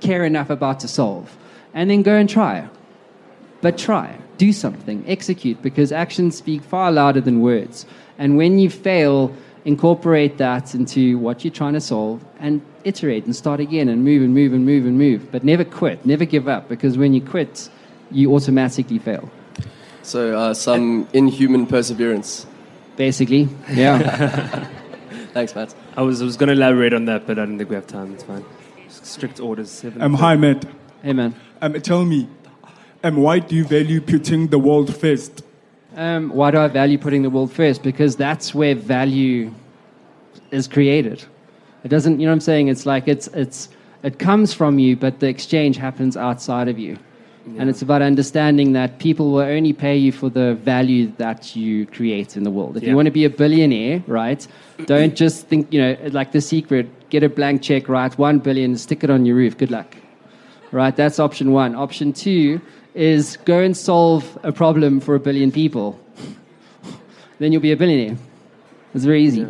care enough about to solve, and then go and try. But try, do something, execute, because actions speak far louder than words. And when you fail, incorporate that into what you're trying to solve and iterate and start again and move and move and move and move. But never quit, never give up, because when you quit, you automatically fail.
So, uh, some inhuman perseverance.
Basically, yeah.
Thanks, Matt.
I was, I was going to elaborate on that, but I don't think we have time. It's fine. Strict orders. Seven.
Um, hi, Matt.
hey, man.
Um, tell me, um, why do you value putting the world first?
Um, why do I value putting the world first? Because that's where value is created. It doesn't, you know what I'm saying? It's like it's, it's It comes from you, but the exchange happens outside of you. And it's about understanding that people will only pay you for the value that you create in the world. If
Yeah.
you want to be a billionaire, right, don't just think, you know, like the secret, get a blank check, write one billion, stick it on your roof. Good luck. Right? That's option one. Option two is go and solve a problem for a billion people. then you'll be a billionaire. It's very easy.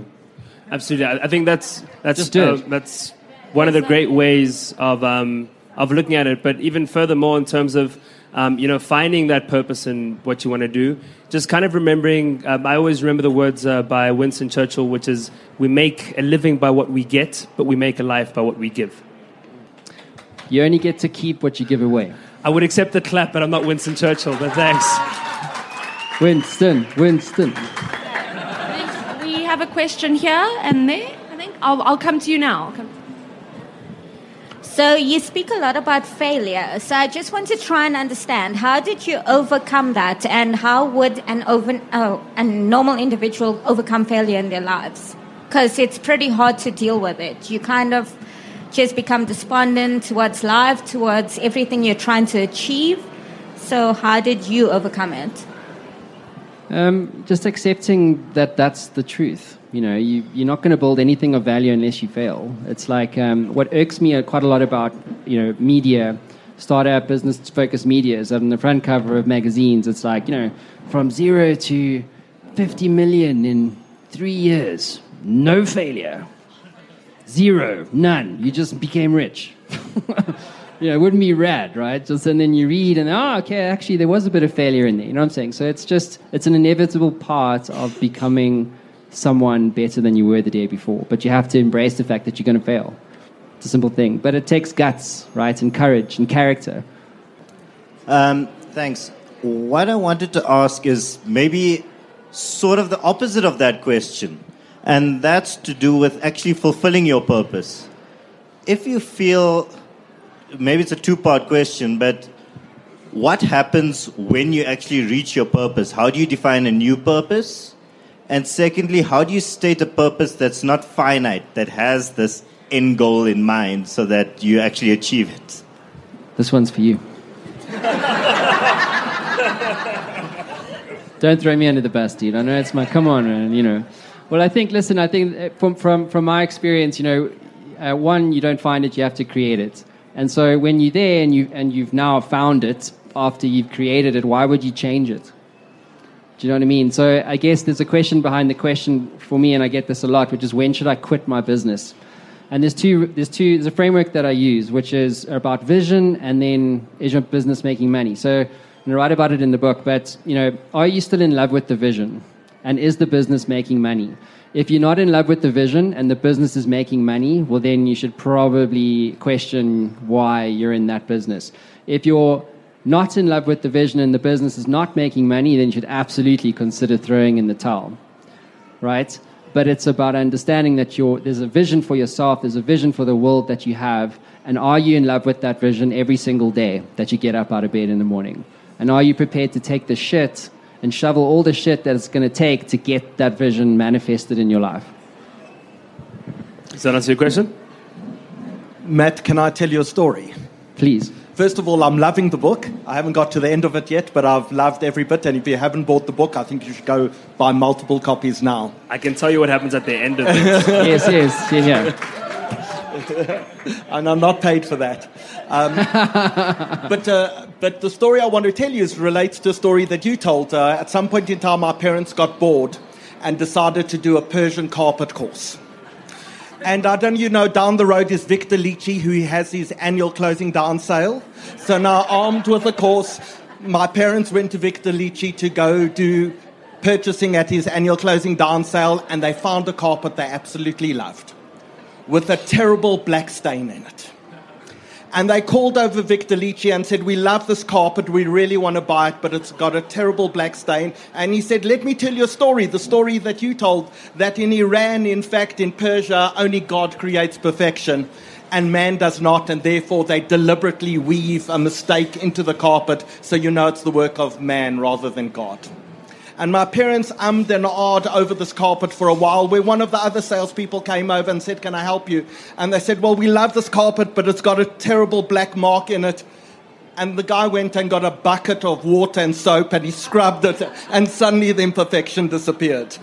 Absolutely, I think that's that's uh, that's one of the great ways of um, of looking at it. But even furthermore, in terms of um, you know finding that purpose in what you want to do, just kind of remembering. Um, I always remember the words uh, by Winston Churchill, which is, "We make a living by what we get, but we make a life by what we give."
You only get to keep what you give away.
I would accept the clap, but I'm not Winston Churchill. But thanks.
Winston, Winston.
We have a question here and there. I think I'll, I'll come to you now.
So you speak a lot about failure. So I just want to try and understand how did you overcome that, and how would an over, oh, a normal individual overcome failure in their lives? Because it's pretty hard to deal with it. You kind of just become despondent towards life, towards everything you're trying to achieve. So how did you overcome it?
Um, just accepting that that's the truth. You know, you, you're not going to build anything of value unless you fail. It's like um, what irks me quite a lot about you know media, startup business focused media is on the front cover of magazines. It's like you know from zero to fifty million in three years, no failure, zero, none. You just became rich. you know, it wouldn't be rad, right? Just and then you read and oh, okay, actually there was a bit of failure in there. You know what I'm saying? So it's just it's an inevitable part of becoming someone better than you were the day before. But you have to embrace the fact that you're going to fail. It's a simple thing, but it takes guts, right, and courage and character.
Um, thanks. What I wanted to ask is maybe sort of the opposite of that question, and that's to do with actually fulfilling your purpose. If you feel, maybe it's a two part question, but what happens when you actually reach your purpose? How do you define a new purpose? And secondly, how do you state a purpose that's not finite, that has this end goal in mind so that you actually achieve it?
This one's for you. Don't throw me under the bus, dude. I know it's my. Come on, man. You know. Well, I think. Listen, I think from from from my experience, you know, uh, one, you don't find it, you have to create it. And so when you're there and you and you've now found it after you've created it, why would you change it? Do you know what I mean? So I guess there's a question behind the question for me, and I get this a lot, which is when should I quit my business? And there's two, there's two, there's a framework that I use, which is about vision and then is your business making money? So and I write about it in the book, but you know, are you still in love with the vision? And is the business making money? If you're not in love with the vision and the business is making money, well, then you should probably question why you're in that business. If you're not in love with the vision and the business is not making money, then you should absolutely consider throwing in the towel. Right? But it's about understanding that you're, there's a vision for yourself, there's a vision for the world that you have, and are you in love with that vision every single day that you get up out of bed in the morning? And are you prepared to take the shit and shovel all the shit that it's going to take to get that vision manifested in your life?
Does that answer your question?
Matt, can I tell you a story?
Please.
First of all, I'm loving the book. I haven't got to the end of it yet, but I've loved every bit. And if you haven't bought the book, I think you should go buy multiple copies now.
I can tell you what happens at the end of it.
yes, yes, yeah,
yeah. and I'm not paid for that. Um, but, uh, but the story I want to tell you is relates to a story that you told. Uh, at some point in time, my parents got bored and decided to do a Persian carpet course. And I don't you know, down the road is Victor Lichi, who has his annual closing down sale. So now, armed with a course, my parents went to Victor Lichi to go do purchasing at his annual closing down sale, and they found a carpet they absolutely loved with a terrible black stain in it. And they called over Victor Lichi and said, We love this carpet, we really want to buy it, but it's got a terrible black stain. And he said, Let me tell you a story, the story that you told, that in Iran, in fact, in Persia, only God creates perfection and man does not, and therefore they deliberately weave a mistake into the carpet so you know it's the work of man rather than God. And my parents ummed and ahed over this carpet for a while, where one of the other salespeople came over and said, Can I help you? And they said, Well, we love this carpet, but it's got a terrible black mark in it. And the guy went and got a bucket of water and soap and he scrubbed it, and suddenly the imperfection disappeared.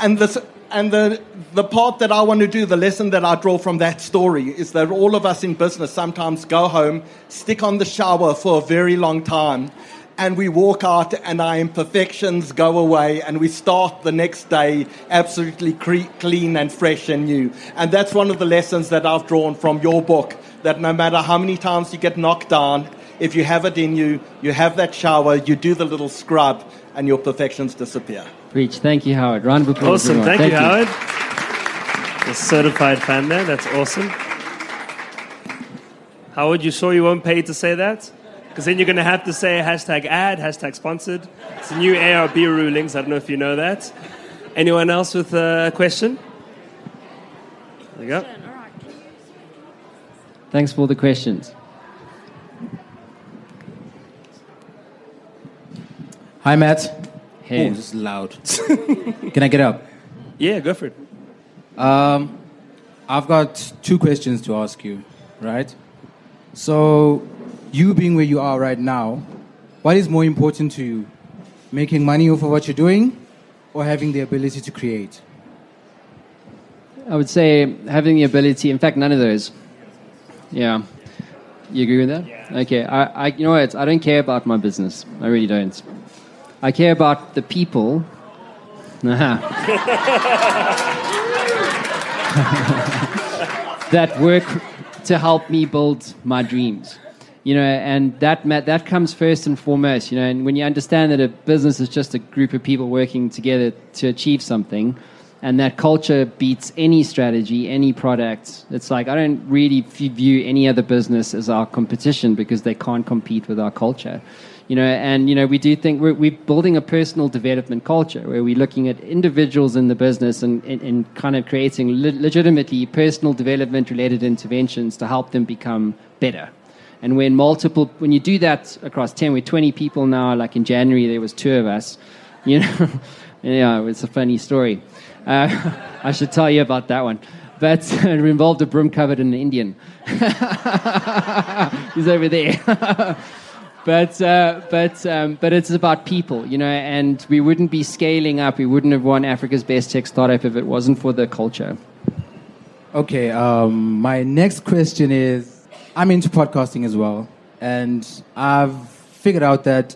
And this, and the, the part that I want to do, the lesson that I draw from that story, is that all of us in business sometimes go home, stick on the shower for a very long time, and we walk out and our imperfections go away and we start the next day absolutely cre- clean and fresh and new. And that's one of the lessons that I've drawn from your book that no matter how many times you get knocked down, if you have it in you, you have that shower, you do the little scrub, and your perfections disappear.
Preach. Thank you, Howard. Round of applause.
Awesome.
everyone.
Thank, you, Howard. A certified fan there. That's awesome. Howard, you sure you won't pay to say that? Because then you're going to have to say hashtag ad, hashtag sponsored. It's a new ARB rulings. I don't know if you know that. Anyone else with a question? There you go.
Thanks for the questions.
Hi, Matt.
Hey.
Oh, this is loud. Can I get up?
Yeah, go for it.
Um, I've got two questions to ask you, right? So, you being where you are right now, what is more important to you? Making money off of what you're doing or having the ability to create?
I would say having the ability, in fact, none of those. Yeah. You agree with that? Okay. I, I, you know what? I don't care about my business. I really don't. I care about the people. that work to help me build my dreams. You know, and that that comes first and foremost. You know, and when you understand that a business is just a group of people working together to achieve something, and that culture beats any strategy, any product. It's like I don't really view any other business as our competition because they can't compete with our culture. You know, and you know we do think we're, we're building a personal development culture where we're looking at individuals in the business and, and, and kind of creating le- legitimately personal development related interventions to help them become better. And when multiple, when you do that across 10, we're 20 people now, like in January, there was two of us, you know, yeah, it's a funny story. Uh, I should tell you about that one. But it involved a broom covered in an Indian. He's over there. but uh, but um, but it's about people, you know. And we wouldn't be scaling up. We wouldn't have won Africa's Best Tech Startup if it wasn't for the culture.
Okay, um, my next question is I'm into podcasting as well, and I've figured out that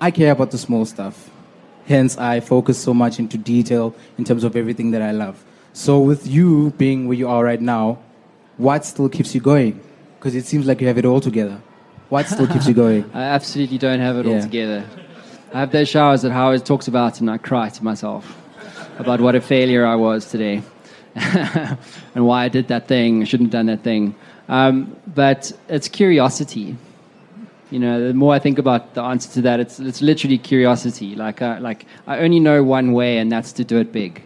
I care about the small stuff. Hence, I focus so much into detail in terms of everything that I love. So, with you being where you are right now, what still keeps you going? Because it seems like you have it all together. What still keeps you going?
I absolutely don't have it all together. I have those showers that Howard talks about, and I cry to myself about what a failure I was today and why I did that thing. I shouldn't have done that thing. Um, but it's curiosity. You know, the more I think about the answer to that, it's it's literally curiosity. Like, uh, like I only know one way, and that's to do it big.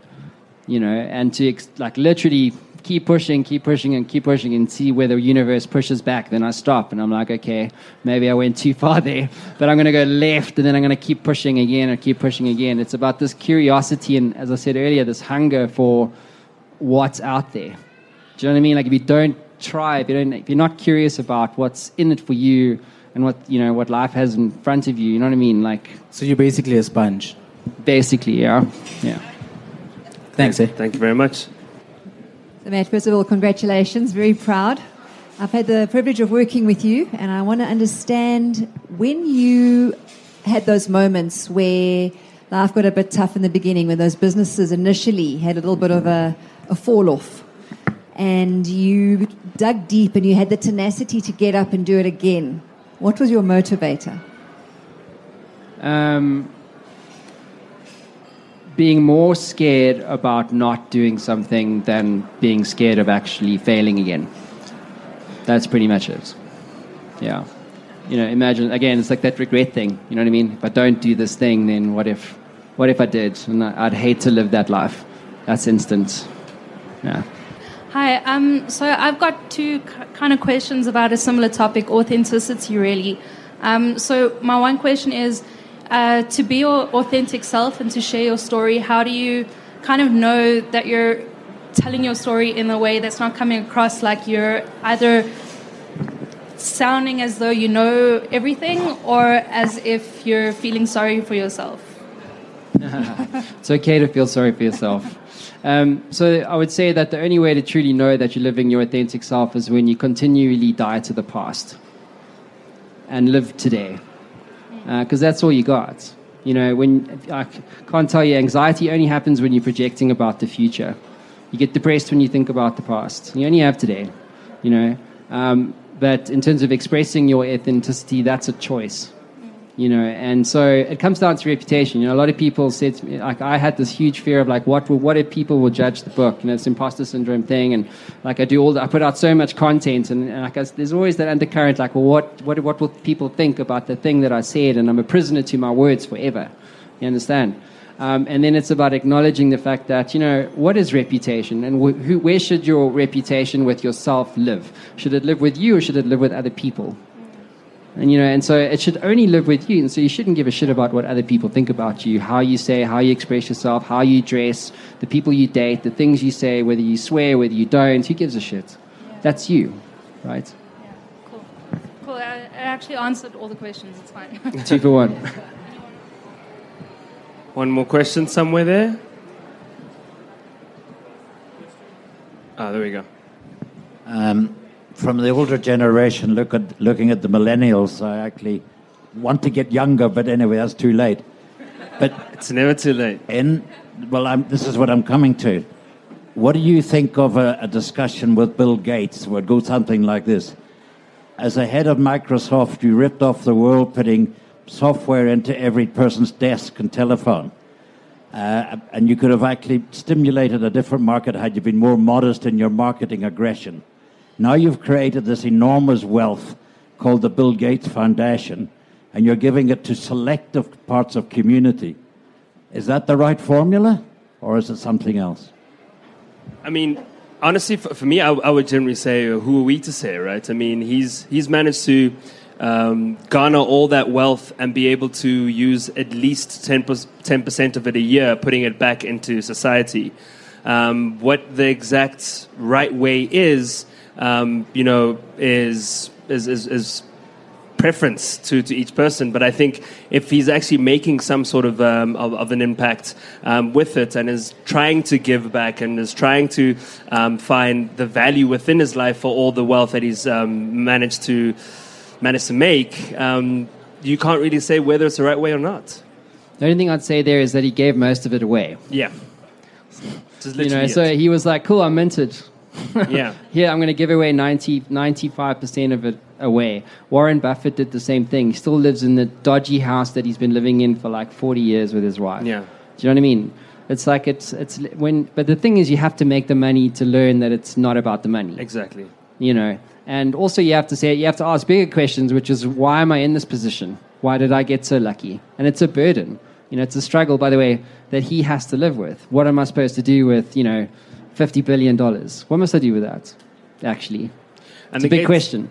You know, and to ex- like literally keep pushing, keep pushing, and keep pushing, and see where the universe pushes back. Then I stop, and I'm like, okay, maybe I went too far there, but I'm going to go left, and then I'm going to keep pushing again, and keep pushing again. It's about this curiosity, and as I said earlier, this hunger for what's out there. Do you know what I mean? Like if you don't try, if you don't, if you're not curious about what's in it for you and what you know what life has in front of you, you know what I mean? Like
so you're basically a sponge.
Basically, yeah, yeah.
Thanks. Eh?
Thank you very much.
So, Matt, first of all, congratulations. Very proud. I've had the privilege of working with you, and I want to understand when you had those moments where life got a bit tough in the beginning, when those businesses initially had a little bit of a, a fall off, and you dug deep and you had the tenacity to get up and do it again. What was your motivator?
Um, being more scared about not doing something than being scared of actually failing again. That's pretty much it. Yeah. You know, imagine again, it's like that regret thing. You know what I mean? If I don't do this thing, then what if, what if I did? And I'd hate to live that life. That's instant. Yeah.
Hi. Um, so I've got two kind of questions about a similar topic, authenticity, really. Um, so my one question is, uh, to be your authentic self and to share your story, how do you kind of know that you're telling your story in a way that's not coming across like you're either sounding as though you know everything or as if you're feeling sorry for yourself?
it's okay to feel sorry for yourself. Um, so I would say that the only way to truly know that you're living your authentic self is when you continually die to the past and live today, because uh, that's all you got. You know, when I can't tell you, anxiety only happens when you're projecting about the future. You get depressed when you think about the past. You only have today. You know, um, but in terms of expressing your authenticity, that's a choice you know and so it comes down to reputation. You know a lot of people said to me like i had this huge fear of like what will, what if people will judge the book? You know this imposter syndrome thing and like i do all the, i put out so much content and, and like I, there's always that undercurrent like well what, what what will people think about the thing that i said and i'm a prisoner to my words forever. You understand? Um, and then it's about acknowledging the fact that you know what is reputation? And wh- who, where should your reputation with yourself live? Should it live with you or should it live with other people and you know, and so it should only live with you. And so you shouldn't give a shit about what other people think about you, how you say, how you express yourself, how you dress, the people you date, the things you say, whether you swear, whether you don't. Who gives a shit? Yeah. That's you, right?
Yeah, cool. Cool. I, I actually answered all the questions. It's fine.
Two for one.
One more question somewhere there. Ah, oh, there we go.
Um, from the older generation, look at, looking at the millennials, I actually want to get younger, but anyway, that's too late. But
it's never too late.
In well, I'm, this is what I'm coming to. What do you think of a, a discussion with Bill Gates where it goes something like this? As a head of Microsoft, you ripped off the world, putting software into every person's desk and telephone. Uh, and you could have actually stimulated a different market had you been more modest in your marketing aggression. Now you've created this enormous wealth called the Bill Gates Foundation, and you're giving it to selective parts of community. Is that the right formula, or is it something else?
I mean, honestly, for, for me, I, I, would generally say, uh, who are we to say, right? I mean, he's he's managed to um, garner all that wealth and be able to use at least 10 percent of it a year, putting it back into society. Um, what the exact right way is um, you know, is, is, is, is preference to, to each person. But I think if he's actually making some sort of, um, of, of, an impact um, with it and is trying to give back and is trying to um, find the value within his life for all the wealth that he's um, managed to managed to make, um, you can't really say whether it's the right way or not.
The only thing I'd say there is that he gave most of it away.
Yeah.
you know, so he was like, "Cool, I'm minted.
Yeah.
Here, I'm going to give away 90, 95% of it away. Warren Buffett did the same thing. He still lives in the dodgy house that he's been living in for like 40 years with his wife.
Yeah.
Do you know what I mean? It's like it's, it's when, but the thing is, you have to make the money to learn that it's not about the money.
Exactly.
You know, and also you have to say, you have to ask bigger questions, which is, why am I in this position? Why did I get so lucky? And it's a burden. You know, it's a struggle, by the way, that he has to live with. What am I supposed to do with, you know, $50 billion. What must I do with that, actually? And it's a big Gates, question.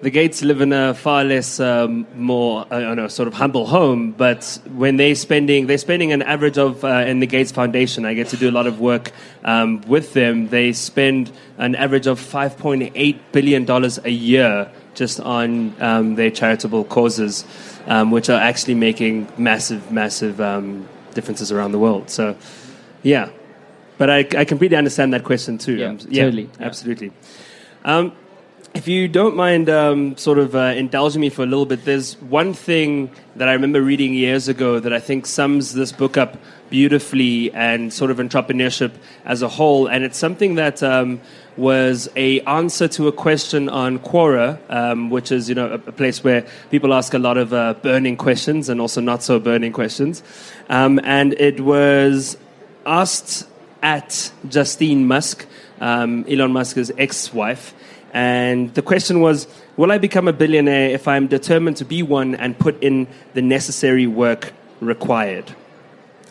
The Gates live in a far less, um, more, uh, know, sort of humble home, but when they're spending, they're spending an average of, uh, in the Gates Foundation, I get to do a lot of work um, with them, they spend an average of $5.8 billion a year just on um, their charitable causes, um, which are actually making massive, massive um, differences around the world. So, yeah, but I, I completely understand that question too.
Yeah, um, yeah totally.
Absolutely. Um, if you don't mind um, sort of uh, indulging me for a little bit, there's one thing that I remember reading years ago that I think sums this book up beautifully and sort of entrepreneurship as a whole. And it's something that um, was a answer to a question on Quora, um, which is you know a, a, place where people ask a lot of uh, burning questions and also not so burning questions. Um, and it was asked at Justine Musk, um, Elon Musk's ex wife. And the question was Will I become a billionaire if I'm determined to be one and put in the necessary work required?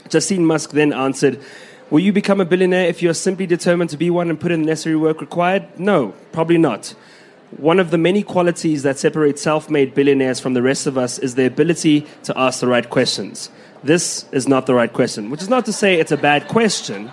Justine Musk then answered, Will you become a billionaire if you're simply determined to be one and put in the necessary work required? No, probably not. One of the many qualities that separate self made billionaires from the rest of us is their ability to ask the right questions. This is not the right question, which is not to say it's a bad question.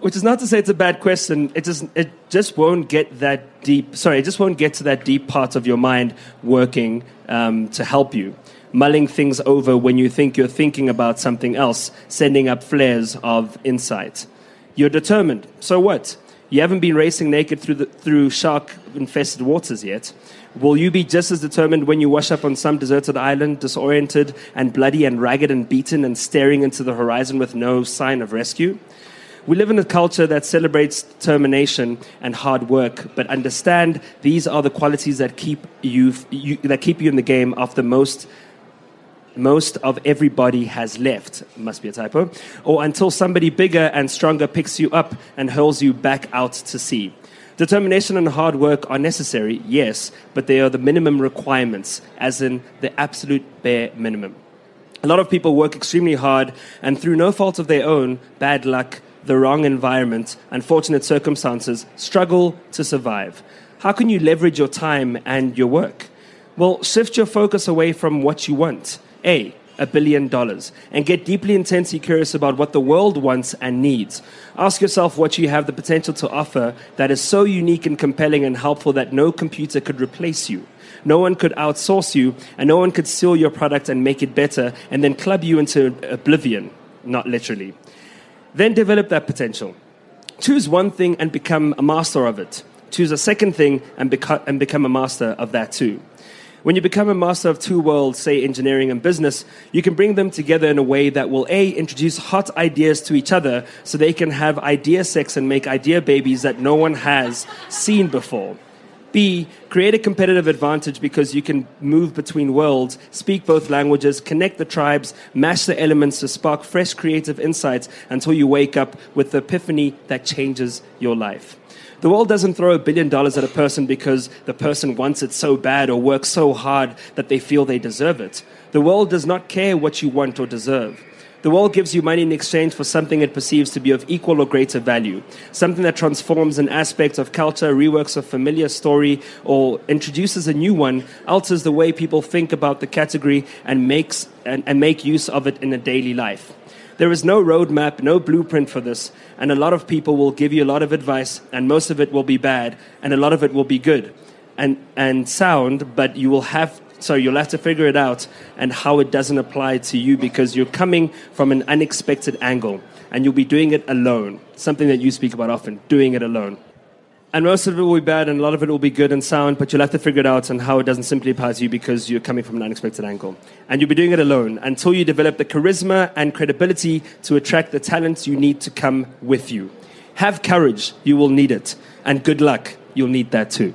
Which is not to say it's a bad question. It just it just won't get that deep. Sorry, it just won't get to that deep part of your mind working um, to help you mulling things over when you think you're thinking about something else, sending up flares of insight. You're determined. So what? You haven't been racing naked through, the, through shark infested waters yet. Will you be just as determined when you wash up on some deserted island, disoriented and bloody and ragged and beaten and staring into the horizon with no sign of rescue? We live in a culture that celebrates determination and hard work, but understand these are the qualities that keep you, you that keep you in the game after most most of everybody has left, must be a typo, or until somebody bigger and stronger picks you up and hurls you back out to sea. Determination and hard work are necessary, yes, but they are the minimum requirements, as in the absolute bare minimum. A lot of people work extremely hard, and through no fault of their own, bad luck, the wrong environment, unfortunate circumstances, struggle to survive. How can you leverage your time and your work? Well, shift your focus away from what you want a, a billion dollars, and get deeply intensely curious about what the world wants and needs. Ask yourself what you have the potential to offer that is so unique and compelling and helpful that no computer could replace you. No one could outsource you, and no one could steal your product and make it better and then club you into oblivion, not literally. Then develop that potential. Choose one thing and become a master of it. Choose a second thing and, and become a master of that too. When you become a master of two worlds, say engineering and business, you can bring them together in a way that will A, introduce hot ideas to each other so they can have idea sex and make idea babies that no one has seen before. B, create a competitive advantage because you can move between worlds, speak both languages, connect the tribes, mash the elements to spark fresh creative insights until you wake up with the epiphany that changes your life. The world doesn't throw a billion dollars at a person because the person wants it so bad or works so hard that they feel they deserve it. The world does not care what you want or deserve. The world gives you money in exchange for something it perceives to be of equal or greater value, something that transforms an aspect of culture, reworks a familiar story, or introduces a new one, alters the way people think about the category, and makes and, and make use of it in a daily life. There is no roadmap, no blueprint for this, and a lot of people will give you a lot of advice, and most of it will be bad, and a lot of it will be good and, and sound, but you will have so you'll have to figure it out and how it doesn't apply to you because you're coming from an unexpected angle and you'll be doing it alone. Something that you speak about often, doing it alone. And most of it will be bad and a lot of it will be good and sound, but you'll have to figure it out and how it doesn't simply apply to you because you're coming from an unexpected angle. And you'll be doing it alone until you develop the charisma and credibility to attract the talents you need to come with you. Have courage, you will need it. And good luck, you'll need that too.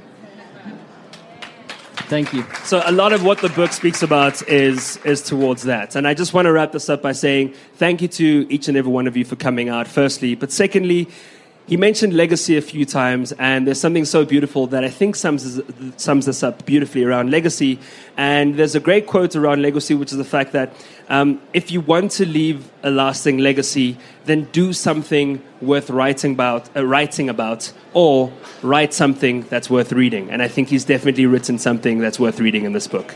Thank you.
So a lot of what the book speaks about is is towards that. And I just want to wrap this up by saying thank you to each and every one of you for coming out firstly, but secondly, he mentioned legacy a few times, and there's something so beautiful that I think sums, sums this up beautifully around legacy. And there's a great quote around legacy, which is the fact that um, if you want to leave a lasting legacy, then do something worth writing about, uh, writing about, or write something that's worth reading. And I think he's definitely written something that's worth reading in this book.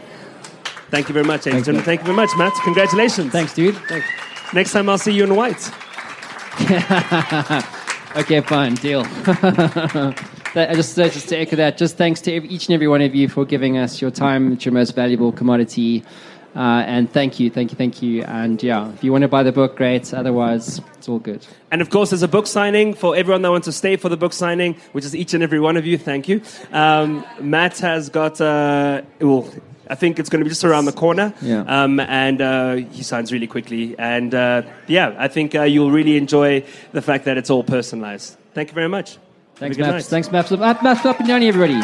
Thank you very much, Thank you very much, Matt. Congratulations.
Thanks, dude.
Thanks. Next time I'll see you in white.
Okay, fine, deal. that, just, uh, just to echo that, just thanks to each and every one of you for giving us your time. It's your most valuable commodity. Uh, and thank you, thank you, thank you. And yeah, if you want to buy the book, great. Otherwise, it's all good.
And of course, there's a book signing for everyone that wants to stay for the book signing, which is each and every one of you. Thank you. Um, Matt has got, uh, well, I think it's going to be just around the corner.
Yeah.
Um, and uh, he signs really quickly. And uh, yeah, I think uh, you'll really enjoy the fact that it's all personalized. Thank you very much.
Thanks, Maps. Night. Thanks, Maps. Maps, Maps up and down, everybody.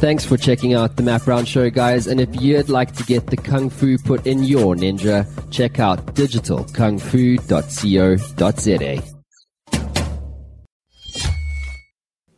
Thanks for checking out the Matt Brown Show, guys. And if you'd like to get the Kung Fu put in your ninja, check out digitalkungfu.co.za.